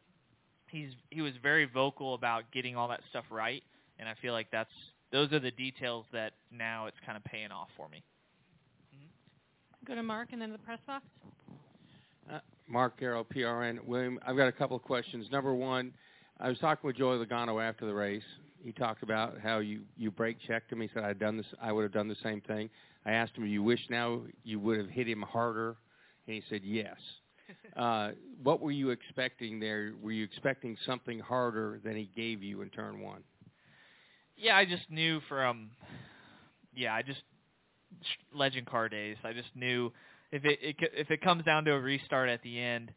he's he was very vocal about getting all that stuff right, and I feel like that's those are the details that now it's kind of paying off for me. Go to Mark and then the press box. Uh, Mark Garrow, PRN. William, I've got a couple of questions. Number one, I was talking with Joey Logano after the race. He talked about how you you brake checked him. He said I'd done this. I would have done the same thing. I asked him, "You wish now you would have hit him harder?" And he said, "Yes." uh, what were you expecting there? Were you expecting something harder than he gave you in turn one? Yeah, I just knew from yeah, I just legend car days. I just knew if it, it if it comes down to a restart at the end,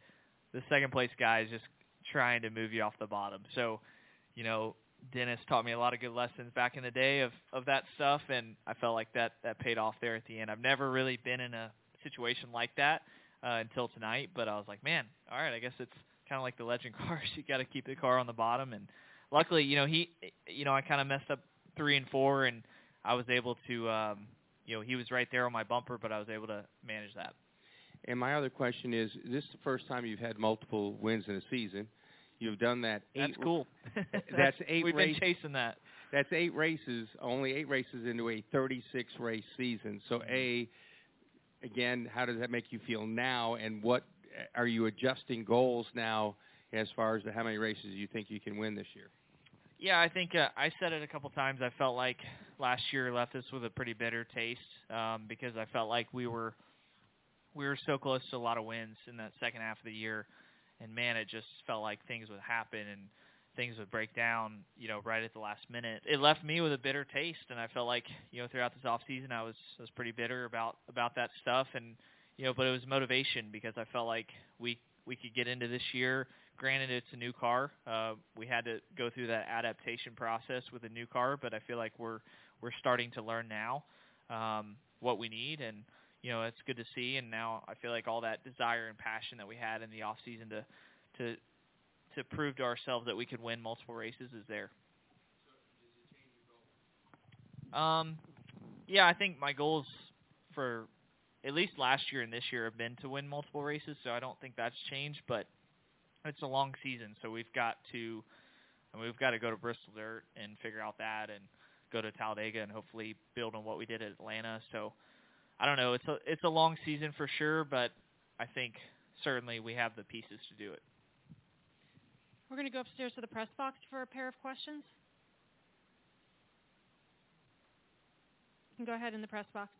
the second place guy is just trying to move you off the bottom. So, you know, Dennis taught me a lot of good lessons back in the day of of that stuff, and I felt like that that paid off there at the end. I've never really been in a situation like that uh, until tonight, but I was like, man, all right, I guess it's kind of like the legend cars. You got to keep the car on the bottom, and luckily, you know, he, you know, I kind of messed up three and four, and I was able to, um, you know, he was right there on my bumper, but I was able to manage that. And my other question is: This is the first time you've had multiple wins in a season. You've done that. Eight, That's cool. that's eight. We've race, been chasing that. That's eight races. Only eight races into a 36 race season. So, a again, how does that make you feel now? And what are you adjusting goals now as far as how many races you think you can win this year? Yeah, I think uh, I said it a couple times. I felt like last year left us with a pretty bitter taste um, because I felt like we were we were so close to a lot of wins in that second half of the year, and man, it just felt like things would happen and things would break down, you know, right at the last minute. It left me with a bitter taste, and I felt like you know throughout this off season I was I was pretty bitter about about that stuff, and you know, but it was motivation because I felt like we we could get into this year. Granted, it's a new car. Uh, we had to go through that adaptation process with a new car, but I feel like we're we're starting to learn now um, what we need, and you know it's good to see. And now I feel like all that desire and passion that we had in the off season to to to prove to ourselves that we could win multiple races is there. Um, yeah, I think my goals for at least last year and this year have been to win multiple races, so I don't think that's changed. But it's a long season, so we've got to mean, we've got to go to Bristol Dirt and figure out that, and go to Talladega and hopefully build on what we did at Atlanta. So I don't know. It's a it's a long season for sure, but I think certainly we have the pieces to do it. We're going to go upstairs to the press box for a pair of questions. You can go ahead in the press box.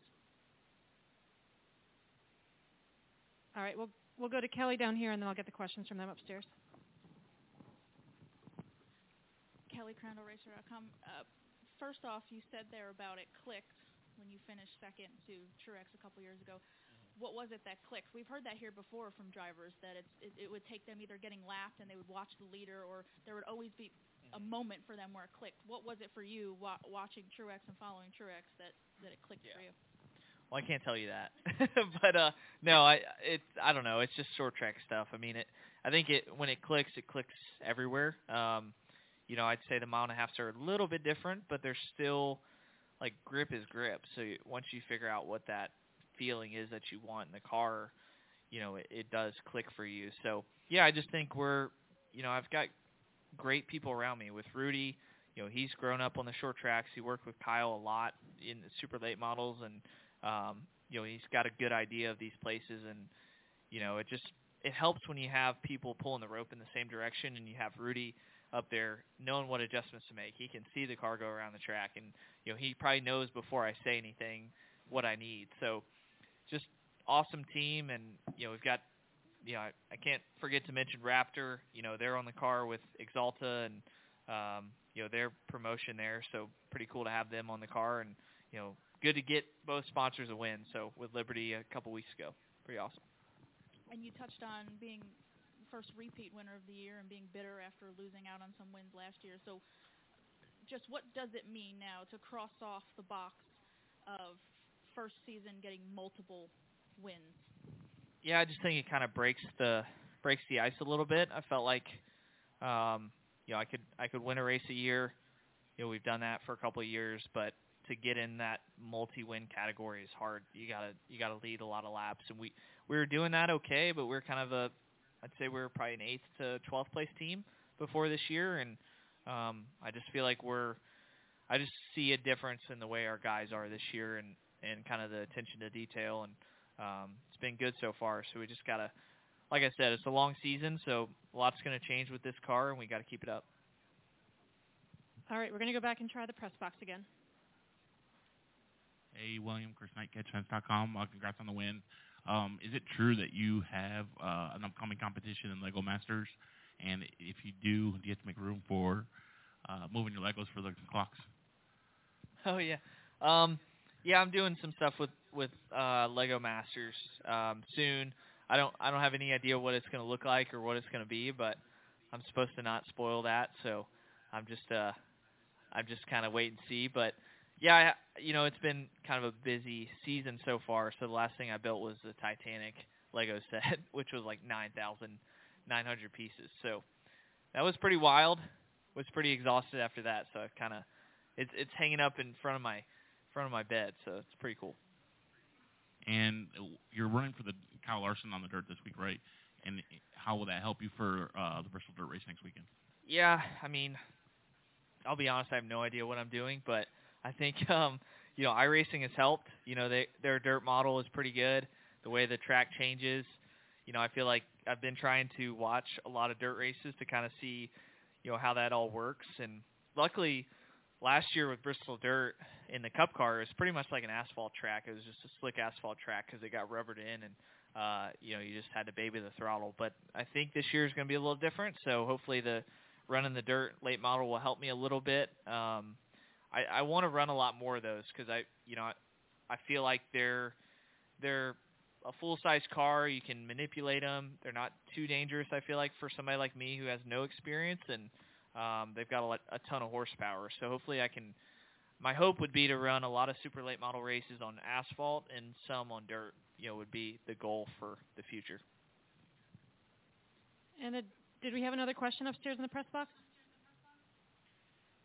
All right, we'll we'll go to Kelly down here, and then I'll get the questions from them upstairs. Kelly Crandall, Racer.com. Uh, first off, you said there about it clicked when you finished second to Truex a couple years ago. What was it that clicked? We've heard that here before from drivers that it's, it, it would take them either getting lapped and they would watch the leader, or there would always be a moment for them where it clicked. What was it for you wa- watching Truex and following Truex that that it clicked for you? Well, I can't tell you that, but uh no, I it's I don't know. It's just short track stuff. I mean, it. I think it when it clicks, it clicks everywhere. Um, you know, I'd say the mile and a halfs are a little bit different, but they're still like grip is grip. So once you figure out what that feeling is that you want in the car, you know, it, it does click for you. So yeah, I just think we're, you know, I've got great people around me with Rudy. You know, he's grown up on the short tracks. He worked with Kyle a lot in the super late models, and um, you know, he's got a good idea of these places. And you know, it just it helps when you have people pulling the rope in the same direction, and you have Rudy up there knowing what adjustments to make. He can see the car go around the track, and you know, he probably knows before I say anything what I need. So, just awesome team, and you know, we've got you know, I, I can't forget to mention Raptor. You know, they're on the car with Axalta and um, you know their promotion there. So pretty cool to have them on the car, and you know, good to get both sponsors a win. So with Liberty a couple weeks ago, pretty awesome. And you touched on being first repeat winner of the year and being bitter after losing out on some wins last year. So just what does it mean now to cross off the box of first season getting multiple wins? Yeah, I just think it kind of breaks the breaks the ice a little bit. I felt like um, you know, I could I could win a race a year. You know, we've done that for a couple of years, but to get in that multi-win category is hard. You gotta you gotta lead a lot of laps, and we we were doing that okay, but we're kind of a I'd say we are probably an eighth to twelfth place team before this year, and um, I just feel like we're I just see a difference in the way our guys are this year, and and kind of the attention to detail, and um, it's been good so far. So we just gotta, like I said, it's a long season, so a lot's going to change with this car, and we got to keep it up. All right, we're going to go back and try the press box again. Hey, William, Chris Knight, CatchFence.com. Uh, congrats on the win. Um, is it true that you have uh, an upcoming competition in Lego Masters? And if you do, do you have to make room for uh, moving your Legos for the clocks? Oh yeah, um, Yeah, I'm doing some stuff with with uh, Lego Masters um, soon. I don't I don't have any idea what it's going to look like or what it's going to be, but I'm supposed to not spoil that, so I'm just uh I'm just kind of wait and see. But yeah, I, you know, it's been kind of a busy season so far. So the last thing I built was the Titanic Lego set, which was like 9,900 pieces. So that was pretty wild. Was pretty exhausted after that. So kind of it's it's hanging up in front of my front of my bed. So it's pretty cool. And you're running for the Kyle Larson on the dirt this week, right? And how will that help you for uh, the Bristol Dirt Race next weekend? Yeah, I mean, I'll be honest, I have no idea what I'm doing, but I think um, you know, iRacing has helped. You know, they their dirt model is pretty good. The way the track changes, you know, I feel like I've been trying to watch a lot of dirt races to kind of see, you know, how that all works. And luckily, last year with Bristol Dirt in the Cup car, it was pretty much like an asphalt track. It was just a slick asphalt track because it got rubbered in and uh, you know, you just had to baby the throttle. But I think this year is going to be a little different. So hopefully the running the dirt late model will help me a little bit. Um, I, I want to run a lot more of those because I, you know, I, I feel like they're they're a full size car. You can manipulate them. They're not too dangerous. I feel like for somebody like me who has no experience and um, they've got a, a ton of horsepower. So hopefully I can. My hope would be to run a lot of super late model races on asphalt and some on dirt. You know, would be the goal for the future. And uh, did we have another question upstairs in the press box?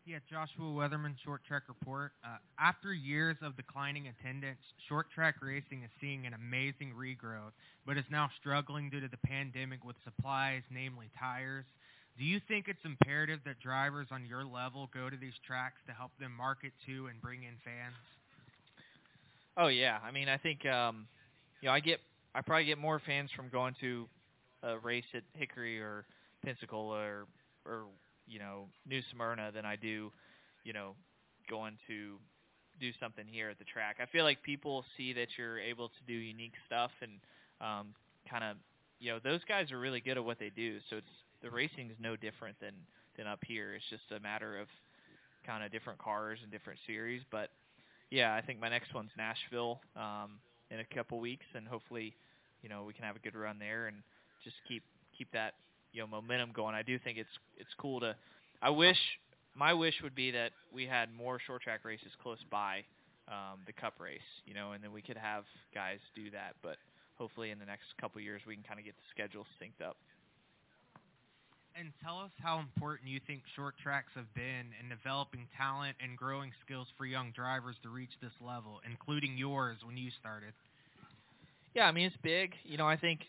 Yeah, Joshua Weatherman, Short Track Report. Uh, after years of declining attendance, short track racing is seeing an amazing regrowth, but is now struggling due to the pandemic with supplies, namely tires. Do you think it's imperative that drivers on your level go to these tracks to help them market to and bring in fans? Oh yeah, I mean I think um, you know I get I probably get more fans from going to a race at Hickory or Pensacola or or you know New Smyrna than I do, you know, going to do something here at the track. I feel like people see that you're able to do unique stuff and um, kind of you know those guys are really good at what they do. So it's the racing is no different than than up here. It's just a matter of kind of different cars and different series. But yeah, I think my next one's Nashville um, in a couple weeks, and hopefully, you know, we can have a good run there and just keep keep that you know momentum going. I do think it's it's cool to. I wish my wish would be that we had more short track races close by um, the Cup race, you know, and then we could have guys do that. But hopefully, in the next couple of years, we can kind of get the schedule synced up. And tell us how important you think short tracks have been in developing talent and growing skills for young drivers to reach this level, including yours when you started. Yeah, I mean it's big. You know, I think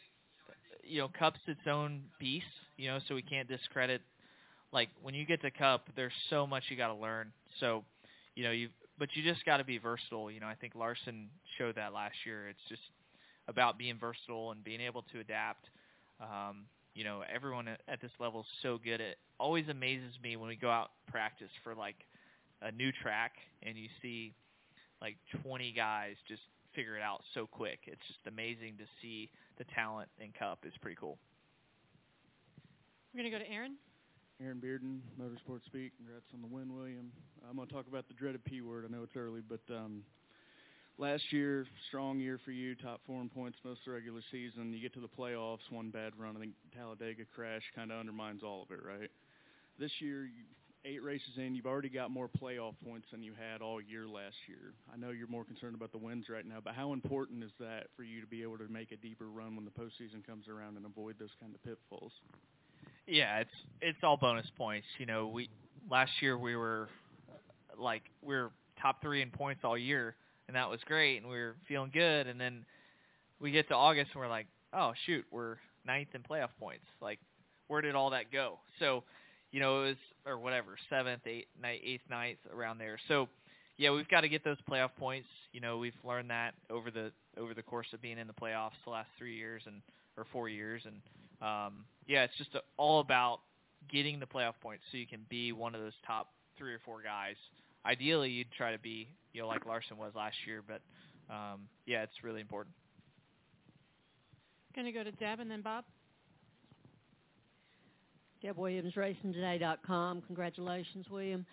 you know, Cup's its own beast, you know, so we can't discredit like when you get to Cup, there's so much you got to learn. So, you know, you but you just got to be versatile. You know, I think Larson showed that last year. It's just about being versatile and being able to adapt. Um, you know, everyone at, this level is so good. It always amazes me when we go out practice for like a new track and you see like 20 guys just figure it out so quick. It's just amazing to see the talent in Cup. It's pretty cool. We're going to go to Aaron. Aaron Bearden, Motorsport Speak. Congrats on the win, William. I'm going to talk about the dreaded P word. I know it's early, but um, last year, strong year for you, top four in points most of the regular season. You get to the playoffs, one bad run. I think Talladega crash kind of undermines all of it, right? This year, you eight races in, you've already got more playoff points than you had all year last year. I know you're more concerned about the wins right now, but how important is that for you to be able to make a deeper run when the postseason comes around and avoid those kind of pitfalls? Yeah, it's it's all bonus points. You know, we last year we were like we were top three in points all year, and that was great, and we were feeling good. And then we get to August, and we're like, oh shoot, we're ninth in playoff points. Like, where did all that go? So you know, it was or whatever, seventh, eighth, ninth, eighth, ninth, around there. So, yeah, we've got to get those playoff points. You know, we've learned that over the over the course of being in the playoffs the last three years and or four years, and um, yeah, it's just all about getting the playoff points so you can be one of those top three or four guys. Ideally, you'd try to be, you know, like Larson was last year, but um, yeah, it's really important. Going to go to Deb and then Bob. Deb Williams, RacingToday.com. Congratulations, William.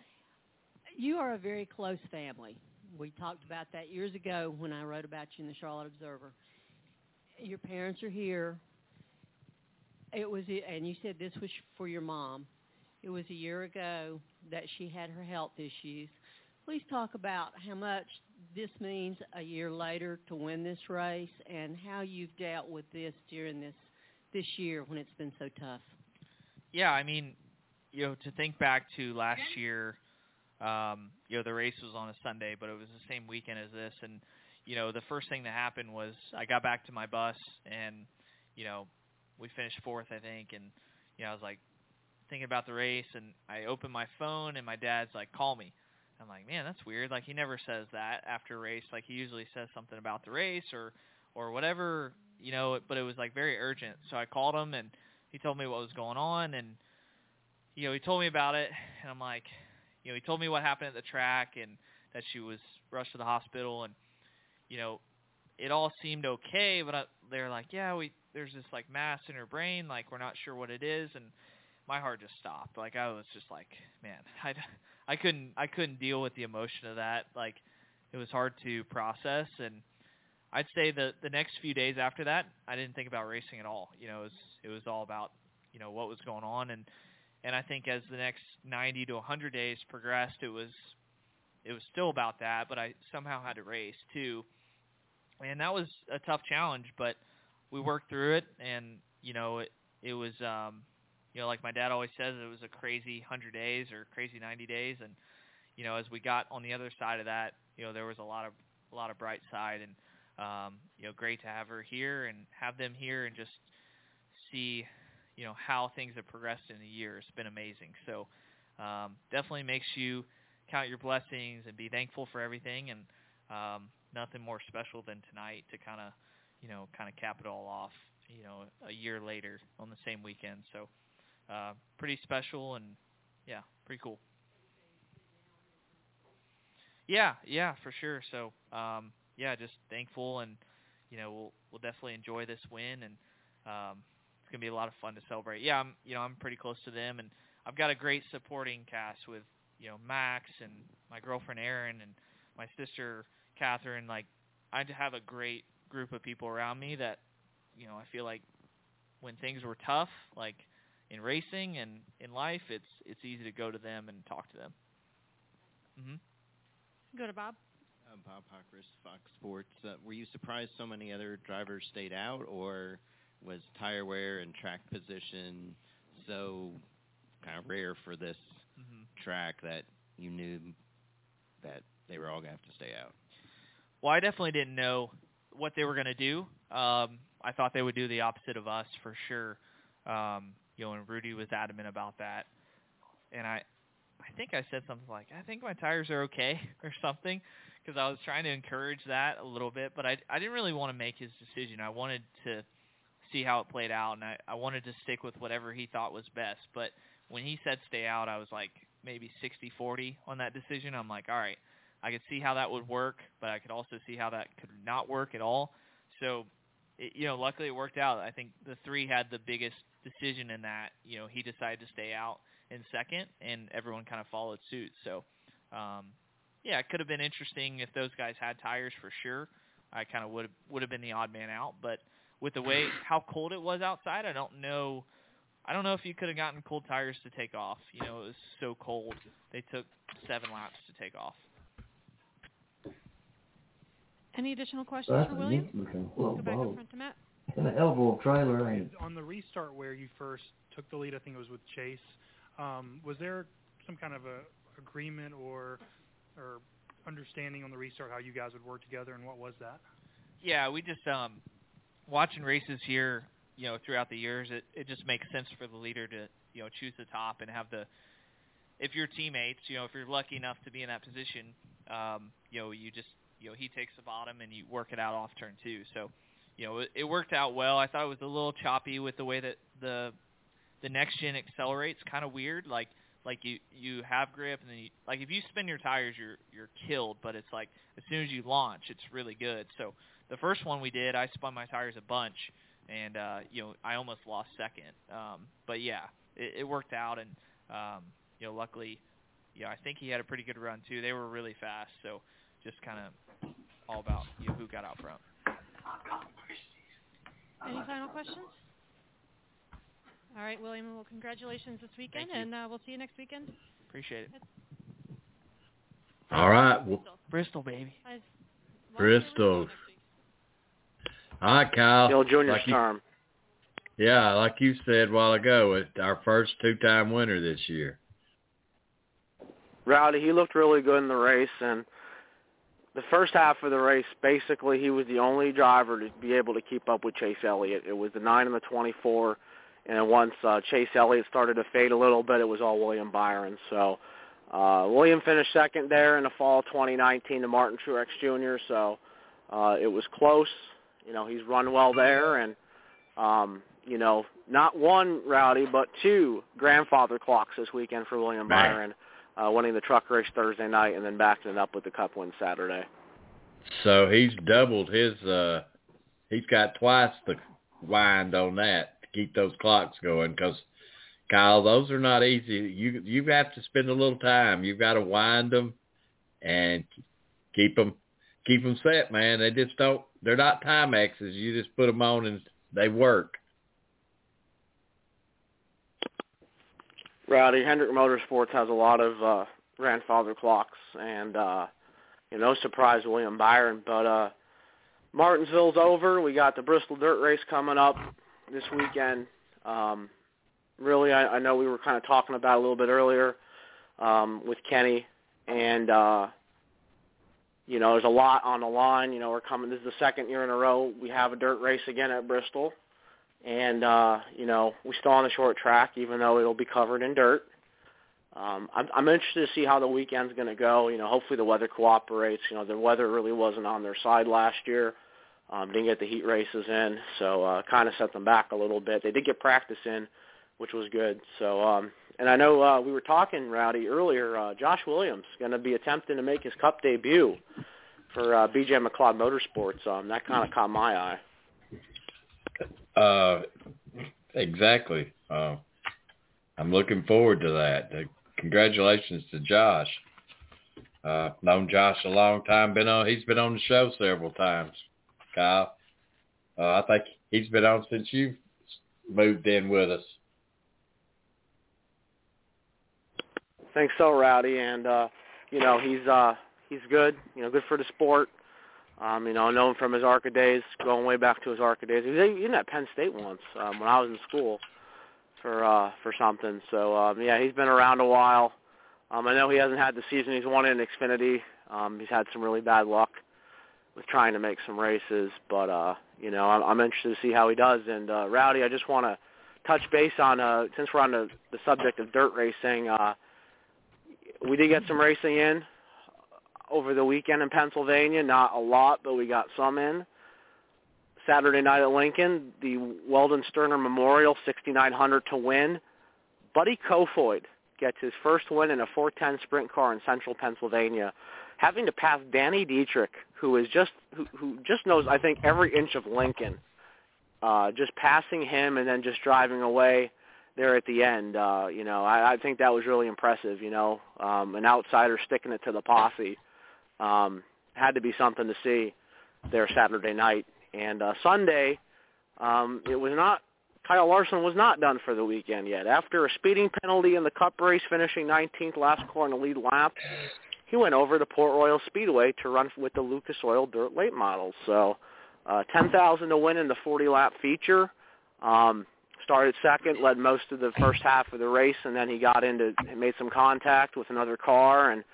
You are a very close family. we talked about that years ago when I wrote about you in the Charlotte Observer. Your parents are here. It was, and you said this was for your mom. It was a year ago that she had her health issues. Please talk about how much this means a year later to win this race and how you've dealt with this during this this year when it's been so tough. Yeah, I mean, you know, to think back to last year, um, you know, the race was on a Sunday, but it was the same weekend as this, and you know, the first thing that happened was I got back to my bus, and you know, we finished fourth, I think, and you know, I was like thinking about the race, and I opened my phone, and my dad's like, "Call me." I'm like, man, that's weird. Like he never says that after a race. Like he usually says something about the race or or whatever, you know. But it was like very urgent. So I called him and he told me what was going on and you know he told me about it and I'm like, you know, he told me what happened at the track and that she was rushed to the hospital and you know it all seemed okay. But they're like, yeah, we there's this like mass in her brain. Like we're not sure what it is and my heart just stopped. Like I was just like, man, I I couldn't I couldn't deal with the emotion of that. Like it was hard to process and I'd say the the next few days after that, I didn't think about racing at all. You know, it was it was all about, you know, what was going on and and I think as the next 90 to 100 days progressed, it was it was still about that, but I somehow had to race too. And that was a tough challenge, but we worked through it and you know, it it was um you know, like my dad always says, it was a crazy 100 days or crazy 90 days, and you know, as we got on the other side of that, you know, there was a lot of a lot of bright side, and um, you know, great to have her here and have them here and just see, you know, how things have progressed in a year. It's been amazing. So um, definitely makes you count your blessings and be thankful for everything, and um, nothing more special than tonight to kind of, you know, kind of cap it all off, you know, a year later on the same weekend. So uh, pretty special and yeah, pretty cool. Yeah, yeah, for sure. So um, yeah, just thankful and you know we'll we'll definitely enjoy this win and um, gonna be a lot of fun to celebrate. Yeah, I'm you know I'm pretty close to them and I've got a great supporting cast with you know Max and my girlfriend Erin and my sister Catherine. Like I have a great group of people around me that you know I feel like when things were tough, like in racing and in life, it's it's easy to go to them and talk to them. Mhm. Go to Bob. Uh, Bob Pockrass, Fox Sports. Uh, were you surprised so many other drivers stayed out, or was tire wear and track position so kind of rare for this Mhm. track that you knew that they were all going to have to stay out? Well, I definitely didn't know what they were going to do. Um, I thought they would do the opposite of us for sure. Um, you know, and Rudy was adamant about that. And I, I think I said something like, I think my tires are okay or something, because I was trying to encourage that a little bit. But I, I didn't really want to make his decision. I wanted to see how it played out, and I, I wanted to stick with whatever he thought was best. But when he said stay out, I was like maybe 60-40 on that decision. I'm like, all right, I could see how that would work, but I could also see how that could not work at all. So, it, you know, luckily it worked out. I think the three had the biggest decision in that. You know, he decided to stay out in second, and everyone kind of followed suit. So, um, yeah, it could have been interesting if those guys had tires for sure. I kind of would would have been the odd man out, but with the way how cold it was outside, I don't know. I don't know if you could have gotten cold tires to take off. You know, it was so cold. They took seven laps to take off. Any additional questions That's for William? neat looking little Go back boat. up front to Matt. And an elbow trailer and On the restart where you first took the lead, I think it was with Chase. Um, was there some kind of a agreement or or understanding on the restart how you guys would work together, and what was that? Yeah, we just um watching races here, you know, throughout the years, it it just makes sense for the leader to, you know, choose the top and have the if your teammates, you know, if you're lucky enough to be in that position, um, you know, you just, you know, he takes the bottom and you work it out off turn two. So, you know, it, it worked out well. I thought it was a little choppy with the way that the the next gen accelerates, kind of weird. Like like you you have grip and then you, like if you spin your tires, you're you're killed. But it's like as soon as you launch, it's really good. So the first one we did, I spun my tires a bunch, and uh, you know I almost lost second. Um, but yeah, it, it worked out, and um, you know luckily, you know I think he had a pretty good run too. They were really fast, so just kind of all about you know, who got out front. Any final questions? All right, William. Well, congratulations this weekend, and uh, we'll see you next weekend. Appreciate it. All right. Well, Bristol, baby. Guys, Bristol. Right, Kyle. Bill Junior's Like you- term. Yeah, like you said a while ago, it's our first two-time winner this year. Rowdy, he looked really good in the race, and the first half of the race, basically, he was the only driver to be able to keep up with Chase Elliott. It was the nine and the twenty-four, and once uh, Chase Elliott started to fade a little bit, it was all William Byron. So uh, William finished second there in the fall of 2019 to Martin Truex Jr. So uh, it was close. You know, he's run well there, and um, you know, not one Rowdy, but two grandfather clocks this weekend for William Man. Byron uh, winning the truck race Thursday night and then backing it up with the Cup win Saturday. So he's doubled his. uh He's got twice the wind on that to keep those clocks going. Because Kyle, those are not easy. You you have to spend a little time. You've got to wind them and keep them keep them set, man. They just don't. They're not Timexes. You just put them on and they work. Rowdy Hendrick Motorsports has a lot of uh, grandfather clocks, and uh, you know, no surprise William Byron. But uh, Martinsville's over. We got the Bristol Dirt Race coming up this weekend. Um, really, I, I know we were kind of talking about a little bit earlier um, with Kenny, and uh, you know, there's a lot on the line. You know, we're coming. This is the second year in a row we have a dirt race again at Bristol and uh, you know we're still on the short track, even though it'll be covered in dirt. Um, I'm, I'm interested to see how the weekend's going to go. You know, hopefully the weather cooperates. You know, the weather really wasn't on their side last year. Um, didn't get the heat races in, so uh, kind of set them back a little bit. They did get practice in, which was good. So, um, and I know uh, we were talking, Rowdy, earlier. Uh, Josh Williams going to be attempting to make his Cup debut for uh, BJ McLeod Motorsports. Um, that kind of caught my eye. Uh, exactly. Uh, I'm looking forward to that. Uh, congratulations to Josh. Uh, known Josh a long time. Been on. He's been on the show several times. Kyle. Uh, I think he's been on since you moved in with us. Thanks so, Rowdy, and uh, you know he's uh, he's good. You know, good for the sport. Um, you know, I know him from his ARCA days, going way back to his ARCA days. He was even at Penn State once um, when I was in school for uh, for something. So um, yeah, he's been around a while. Um, I know he hasn't had the season he's wanted in Xfinity. Um, he's had some really bad luck with trying to make some races, but uh, you know, I'm, I'm interested to see how he does. And uh, Rowdy, I just want to touch base on uh, since we're on the, the subject of dirt racing. Uh, we did get some racing in over the weekend in Pennsylvania. Not a lot, but we got some in. Saturday night at Lincoln, the Weldon Sterner Memorial 6900 to win. Buddy Kofoid gets his first win in a 410 sprint car in central Pennsylvania, having to pass Danny Dietrich, who is just who, who just knows I think every inch of Lincoln. Uh, just passing him and then just driving away there at the end. Uh, you know, I, I think that was really impressive. You know, um, an outsider sticking it to the posse um, had to be something to see there Saturday night. And uh, Sunday, um, it was not. Kyle Larson was not done for the weekend yet. After a speeding penalty in the Cup race, finishing 19th last the lead lap, he went over to Port Royal Speedway to run with the Lucas Oil Dirt Late Models. So, uh, 10,000 to win in the 40 lap feature. Um, started second, led most of the first half of the race, and then he got into made some contact with another car and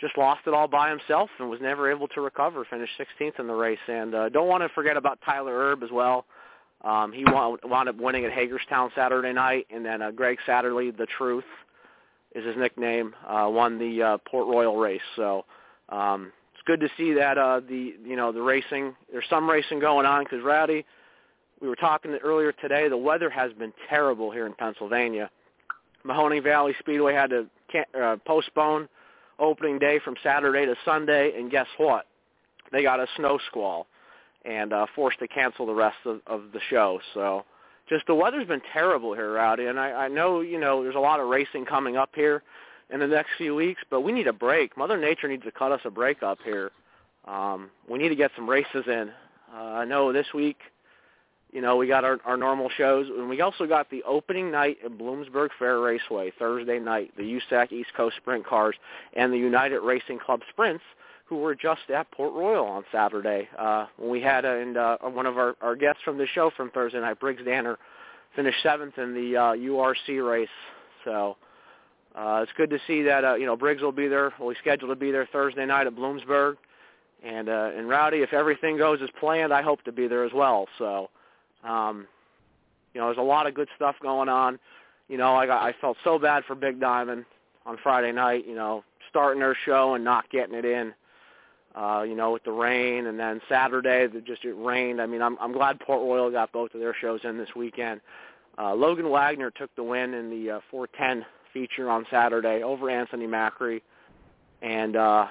just lost it all by himself and was never able to recover. Finished 16th in the race, and uh, don't want to forget about Tyler Erb as well. Um, he wound, up winning at Hagerstown Saturday night, and then uh, Gregg Satterlee, the Truth, is his nickname, uh, won the uh, Port Royal race. So um, it's good to see that uh, the you know the racing. There's some racing going on because Rowdy, we were talking earlier today. The weather has been terrible here in Pennsylvania. Mahoning Valley Speedway had to uh, postpone opening day from Saturday to Sunday, and guess what? They got a snow squall and uh, forced to cancel the rest of, of the show. So just the weather's been terrible here, Rowdy, and I, I know you know there's a lot of racing coming up here in the next few weeks, but we need a break. Mother Nature needs to cut us a break up here. Um, we need to get some races in. Uh, I know this week, you know, we got our, our normal shows, and we also got the opening night at Bloomsburg Fair Raceway Thursday night, the USAC East Coast Sprint Cars and the United Racing Club Sprints, who were just at Port Royal on Saturday. Uh, we had, uh, and uh, one of our, our guests from the show from Thursday night, Briggs Danner, finished seventh in the uh, URC race. So uh, it's good to see that uh, you know Briggs will be there. Well, he's scheduled to be there Thursday night at Bloomsburg, and uh, and Rowdy, if everything goes as planned, I hope to be there as well. So, um, you know, there's a lot of good stuff going on. You know, I got I felt so bad for Big Diamond on Friday night. You know, starting their show and not getting it in. Uh, you know, with the rain, and then Saturday, it just it rained. I mean, I'm I'm glad Port Royal got both of their shows in this weekend. Uh, Logan Wagner took the win in the uh, 410 feature on Saturday over Anthony Macri, and uh,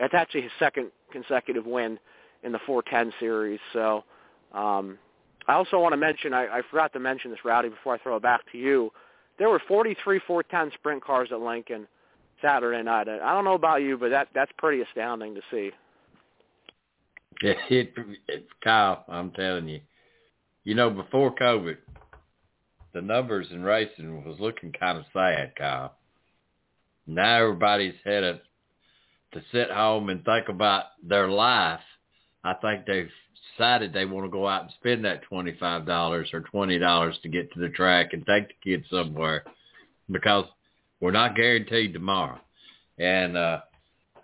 it's actually his second consecutive win in the 410 series. So um, I also want to mention, I, I forgot to mention this, Rowdy, before I throw it back to you. There were 43 410 sprint cars at Lincoln Saturday night. I don't know about you, but that that's pretty astounding to see. It, it, it, Kyle, I'm telling you, you know, before COVID, the numbers in racing was looking kind of sad, Kyle. Now everybody's headed to sit home and think about their life. I think they've decided they want to go out and spend that twenty-five dollars or twenty dollars to get to the track and take the kids somewhere, because we're not guaranteed tomorrow. And uh,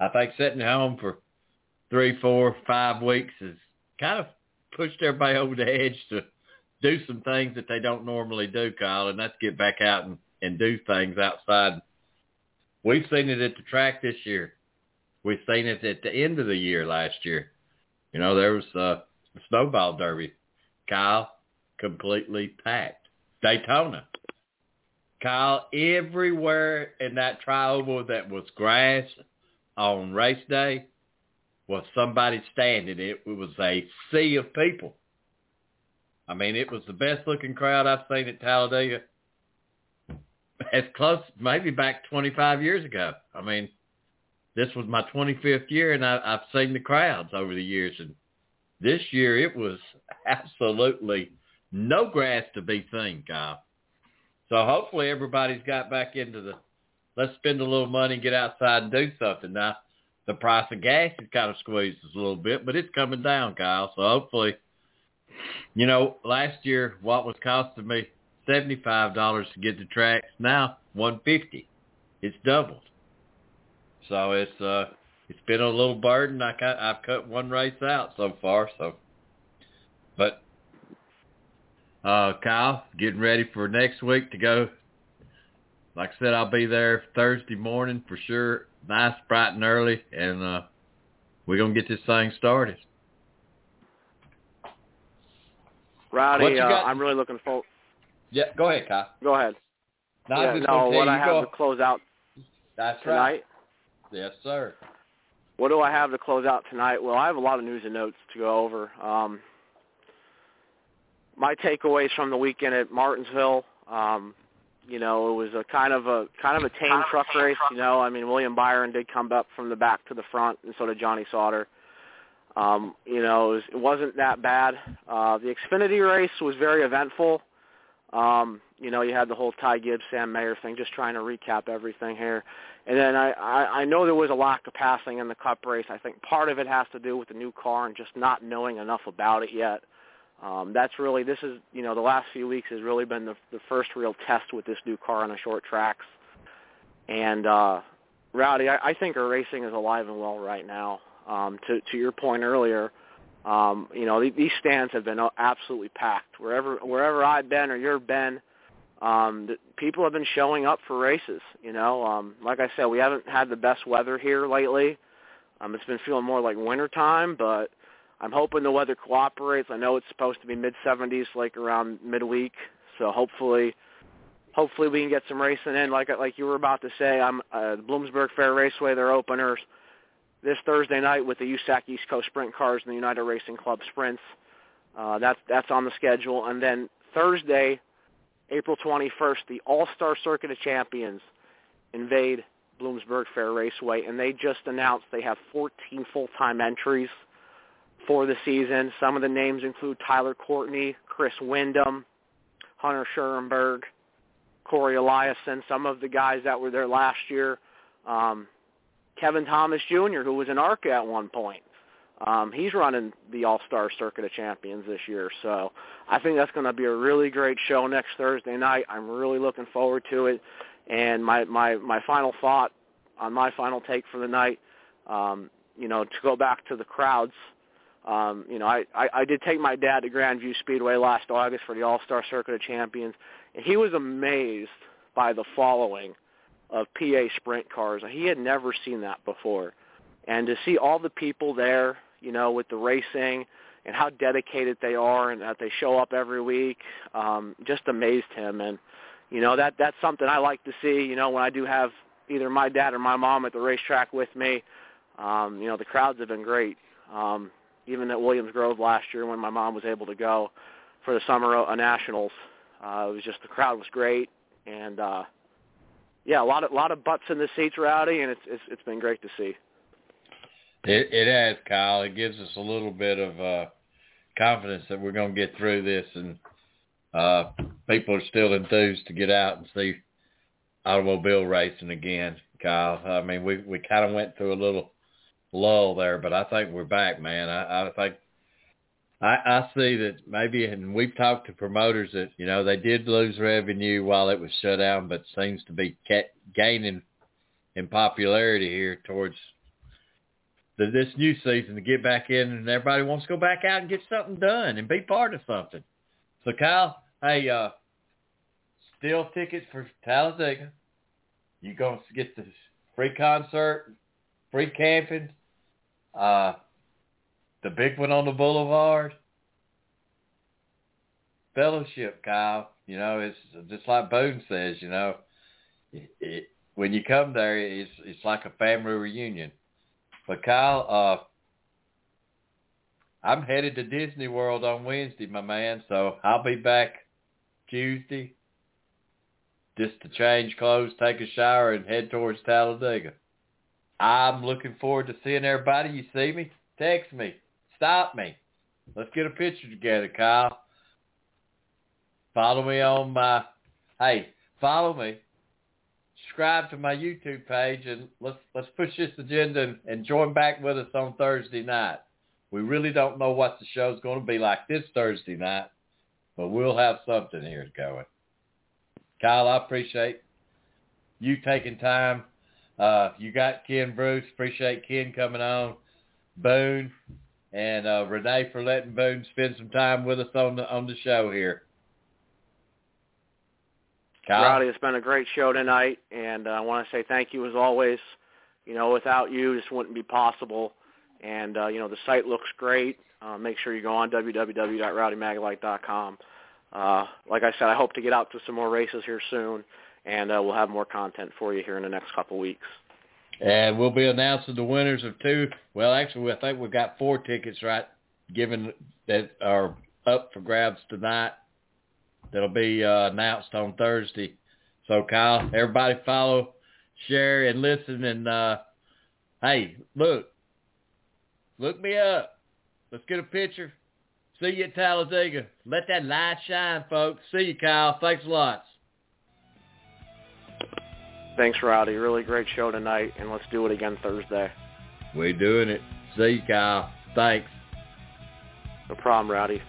I think sitting home for three, four, five weeks has kind of pushed everybody over the edge to do some things that they don't normally do, Kyle, and that's get back out and, and do things outside. We've seen it at the track this year. We've seen it at the end of the year last year. You know, there was uh, snowball derby. Kyle, completely packed. Daytona. Kyle, everywhere in that trioval that was grass on race day was somebody standing. It, it was a sea of people. I mean, it was the best looking crowd I've seen at Talladega. As close, maybe back 25 years ago. I mean, this was my 25th year, and I, I've seen the crowds over the years. And this year, it was absolutely no grass to be seen, Kyle. So hopefully everybody's got back into the let's spend a little money get outside and do something. Now, the price of gas has kind of squeezed us a little bit, but it's coming down, Kyle. So hopefully, you know, last year what was costing me seventy five dollars to get the tracks now one fifty. It's doubled. So it's uh it's been a little burden. I cut I've cut one race out so far. So, but uh, Kyle, getting ready for next week to go. Like I said, I'll be there Thursday morning for sure. Nice, bright and early, and uh, we're gonna get this thing started. Rowdy, uh, I'm really looking forward. Yeah, go ahead, Kyle. Go ahead. No, yeah, no, what I have go. to close out That's tonight. right. Yes, sir. What do I have to close out tonight? Well, I have a lot of news and notes to go over. Um, my takeaways from the weekend at Martinsville, um, you know, it was a kind of a kind of a tame truck race. You know, I mean, William Byron did come up from the back to the front, and so did Johnny Sauter. Um, you know, it, was, it wasn't that bad. Uh, the Xfinity race was very eventful. Um, you know, you had the whole Ty Gibbs, Sam Mayer thing. Just trying to recap everything here. And then I, I, I know there was a lack of passing in the Cup race. I think part of it has to do with the new car and just not knowing enough about it yet. Um, that's really this is you know the last few weeks has really been the, the first real test with this new car on the short tracks. And uh, Rowdy, I, I think our racing is alive and well right now. Um, to to your point earlier, um, you know th- these stands have been absolutely packed. Wherever wherever I've been or you've been, um, the, people have been showing up for races. You know, um, like I said, we haven't had the best weather here lately. Um, it's been feeling more like winter time, but I'm hoping the weather cooperates. I know it's supposed to be mid 70s, like around midweek. So hopefully, hopefully we can get some racing in. Like like you were about to say, I'm uh, the Bloomsburg Fair Raceway. Their openers this Thursday night with the USAC East Coast Sprint Cars and the United Racing Club Sprints. Uh, that's that's on the schedule. And then Thursday, April 21st, the All Star Circuit of Champions invade Bloomsburg Fair Raceway, and they just announced they have 14 full-time entries for the season. Some of the names include Tyler Courtney, Chris Windom, Hunter Schuerenberg, Cory Eliason, some of the guys that were there last year. Um, Kevin Thomas Jr., who was in ARCA at one point. Um, he's running the All-Star Circuit of Champions this year, so I think that's going to be a really great show next Thursday night. I'm really looking forward to it. And my my my final thought on my final take for the night, um, you know, to go back to the crowds. Um, you know, I, I I did take my dad to Grandview Speedway last August for the All-Star Circuit of Champions, and he was amazed by the following of PA sprint cars. He had never seen that before. And to see all the people there, you know, with the racing and how dedicated they are and that they show up every week, um, just amazed him. And, you know, that that's something I like to see, you know, when I do have either my dad or my mom at the racetrack with me. Um, you know, the crowds have been great. Um, even at Williams Grove last year when my mom was able to go for the summer uh, nationals, uh, it was just the crowd was great and uh yeah, a lot of lot of butts in the seats, Rowdy, and it's it's it's been great to see. It it has, Kyle. It gives us a little bit of uh confidence that we're going to get through this, and uh people are still enthused to get out and see automobile racing again, Kyle. I mean, we we kind of went through a little lull there, but I think we're back, man. I, I think I, I see that maybe, and we've talked to promoters that you know they did lose revenue while it was shut down, but seems to be kept gaining in popularity here towards the, this new season to get back in, and everybody wants to go back out and get something done and be part of something. So Kyle, hey, uh, still tickets for Talladega. You're gonna get the free concert, free camping. Uh, the big one on the boulevard. Fellowship, Kyle. You know, it's just like Boone says. You know, it, it, when you come there, it's it's like a family reunion. But Kyle, uh, I'm headed to Disney World on Wednesday, my man. So I'll be back Tuesday, just to change clothes, take a shower, and head towards Talladega. I'm looking forward to seeing everybody. You see me? Text me. Stop me. Let's get a picture together, Kyle. Follow me on my, hey, follow me. Subscribe to my YouTube page and let's let's push this agenda and, and join back with us on Thursday night. We really don't know what the show's going to be like this Thursday night, but we'll have something here going. Kyle, I appreciate you taking time. Uh, you got Ken Bruce. Appreciate Ken coming on. Boone, and uh, Renee for letting Boone spend some time with us on the on the show here. Kyle? Rowdy, it's been a great show tonight, and uh, I want to say thank you as always. You know, without you, this wouldn't be possible. And uh, you know, the site looks great. Uh, make sure you go on www.rowdymaglite.com. Uh, like I said, I hope to get out to some more races here soon, and uh, we'll have more content for you here in the next couple weeks. And we'll be announcing the winners of two. Well, actually, I think we've got four tickets right, given that are up for grabs tonight. That'll be uh, announced on Thursday. So, Kyle, everybody follow, share, and listen. And uh, hey, look, look me up. Let's get a picture. See you at Talladega. Let that light shine, folks. See you, Kyle. Thanks a lot. Thanks, Rowdy. Really great show tonight, and let's do it again Thursday. We're doing it. See you, Kyle. Thanks. No problem, Rowdy.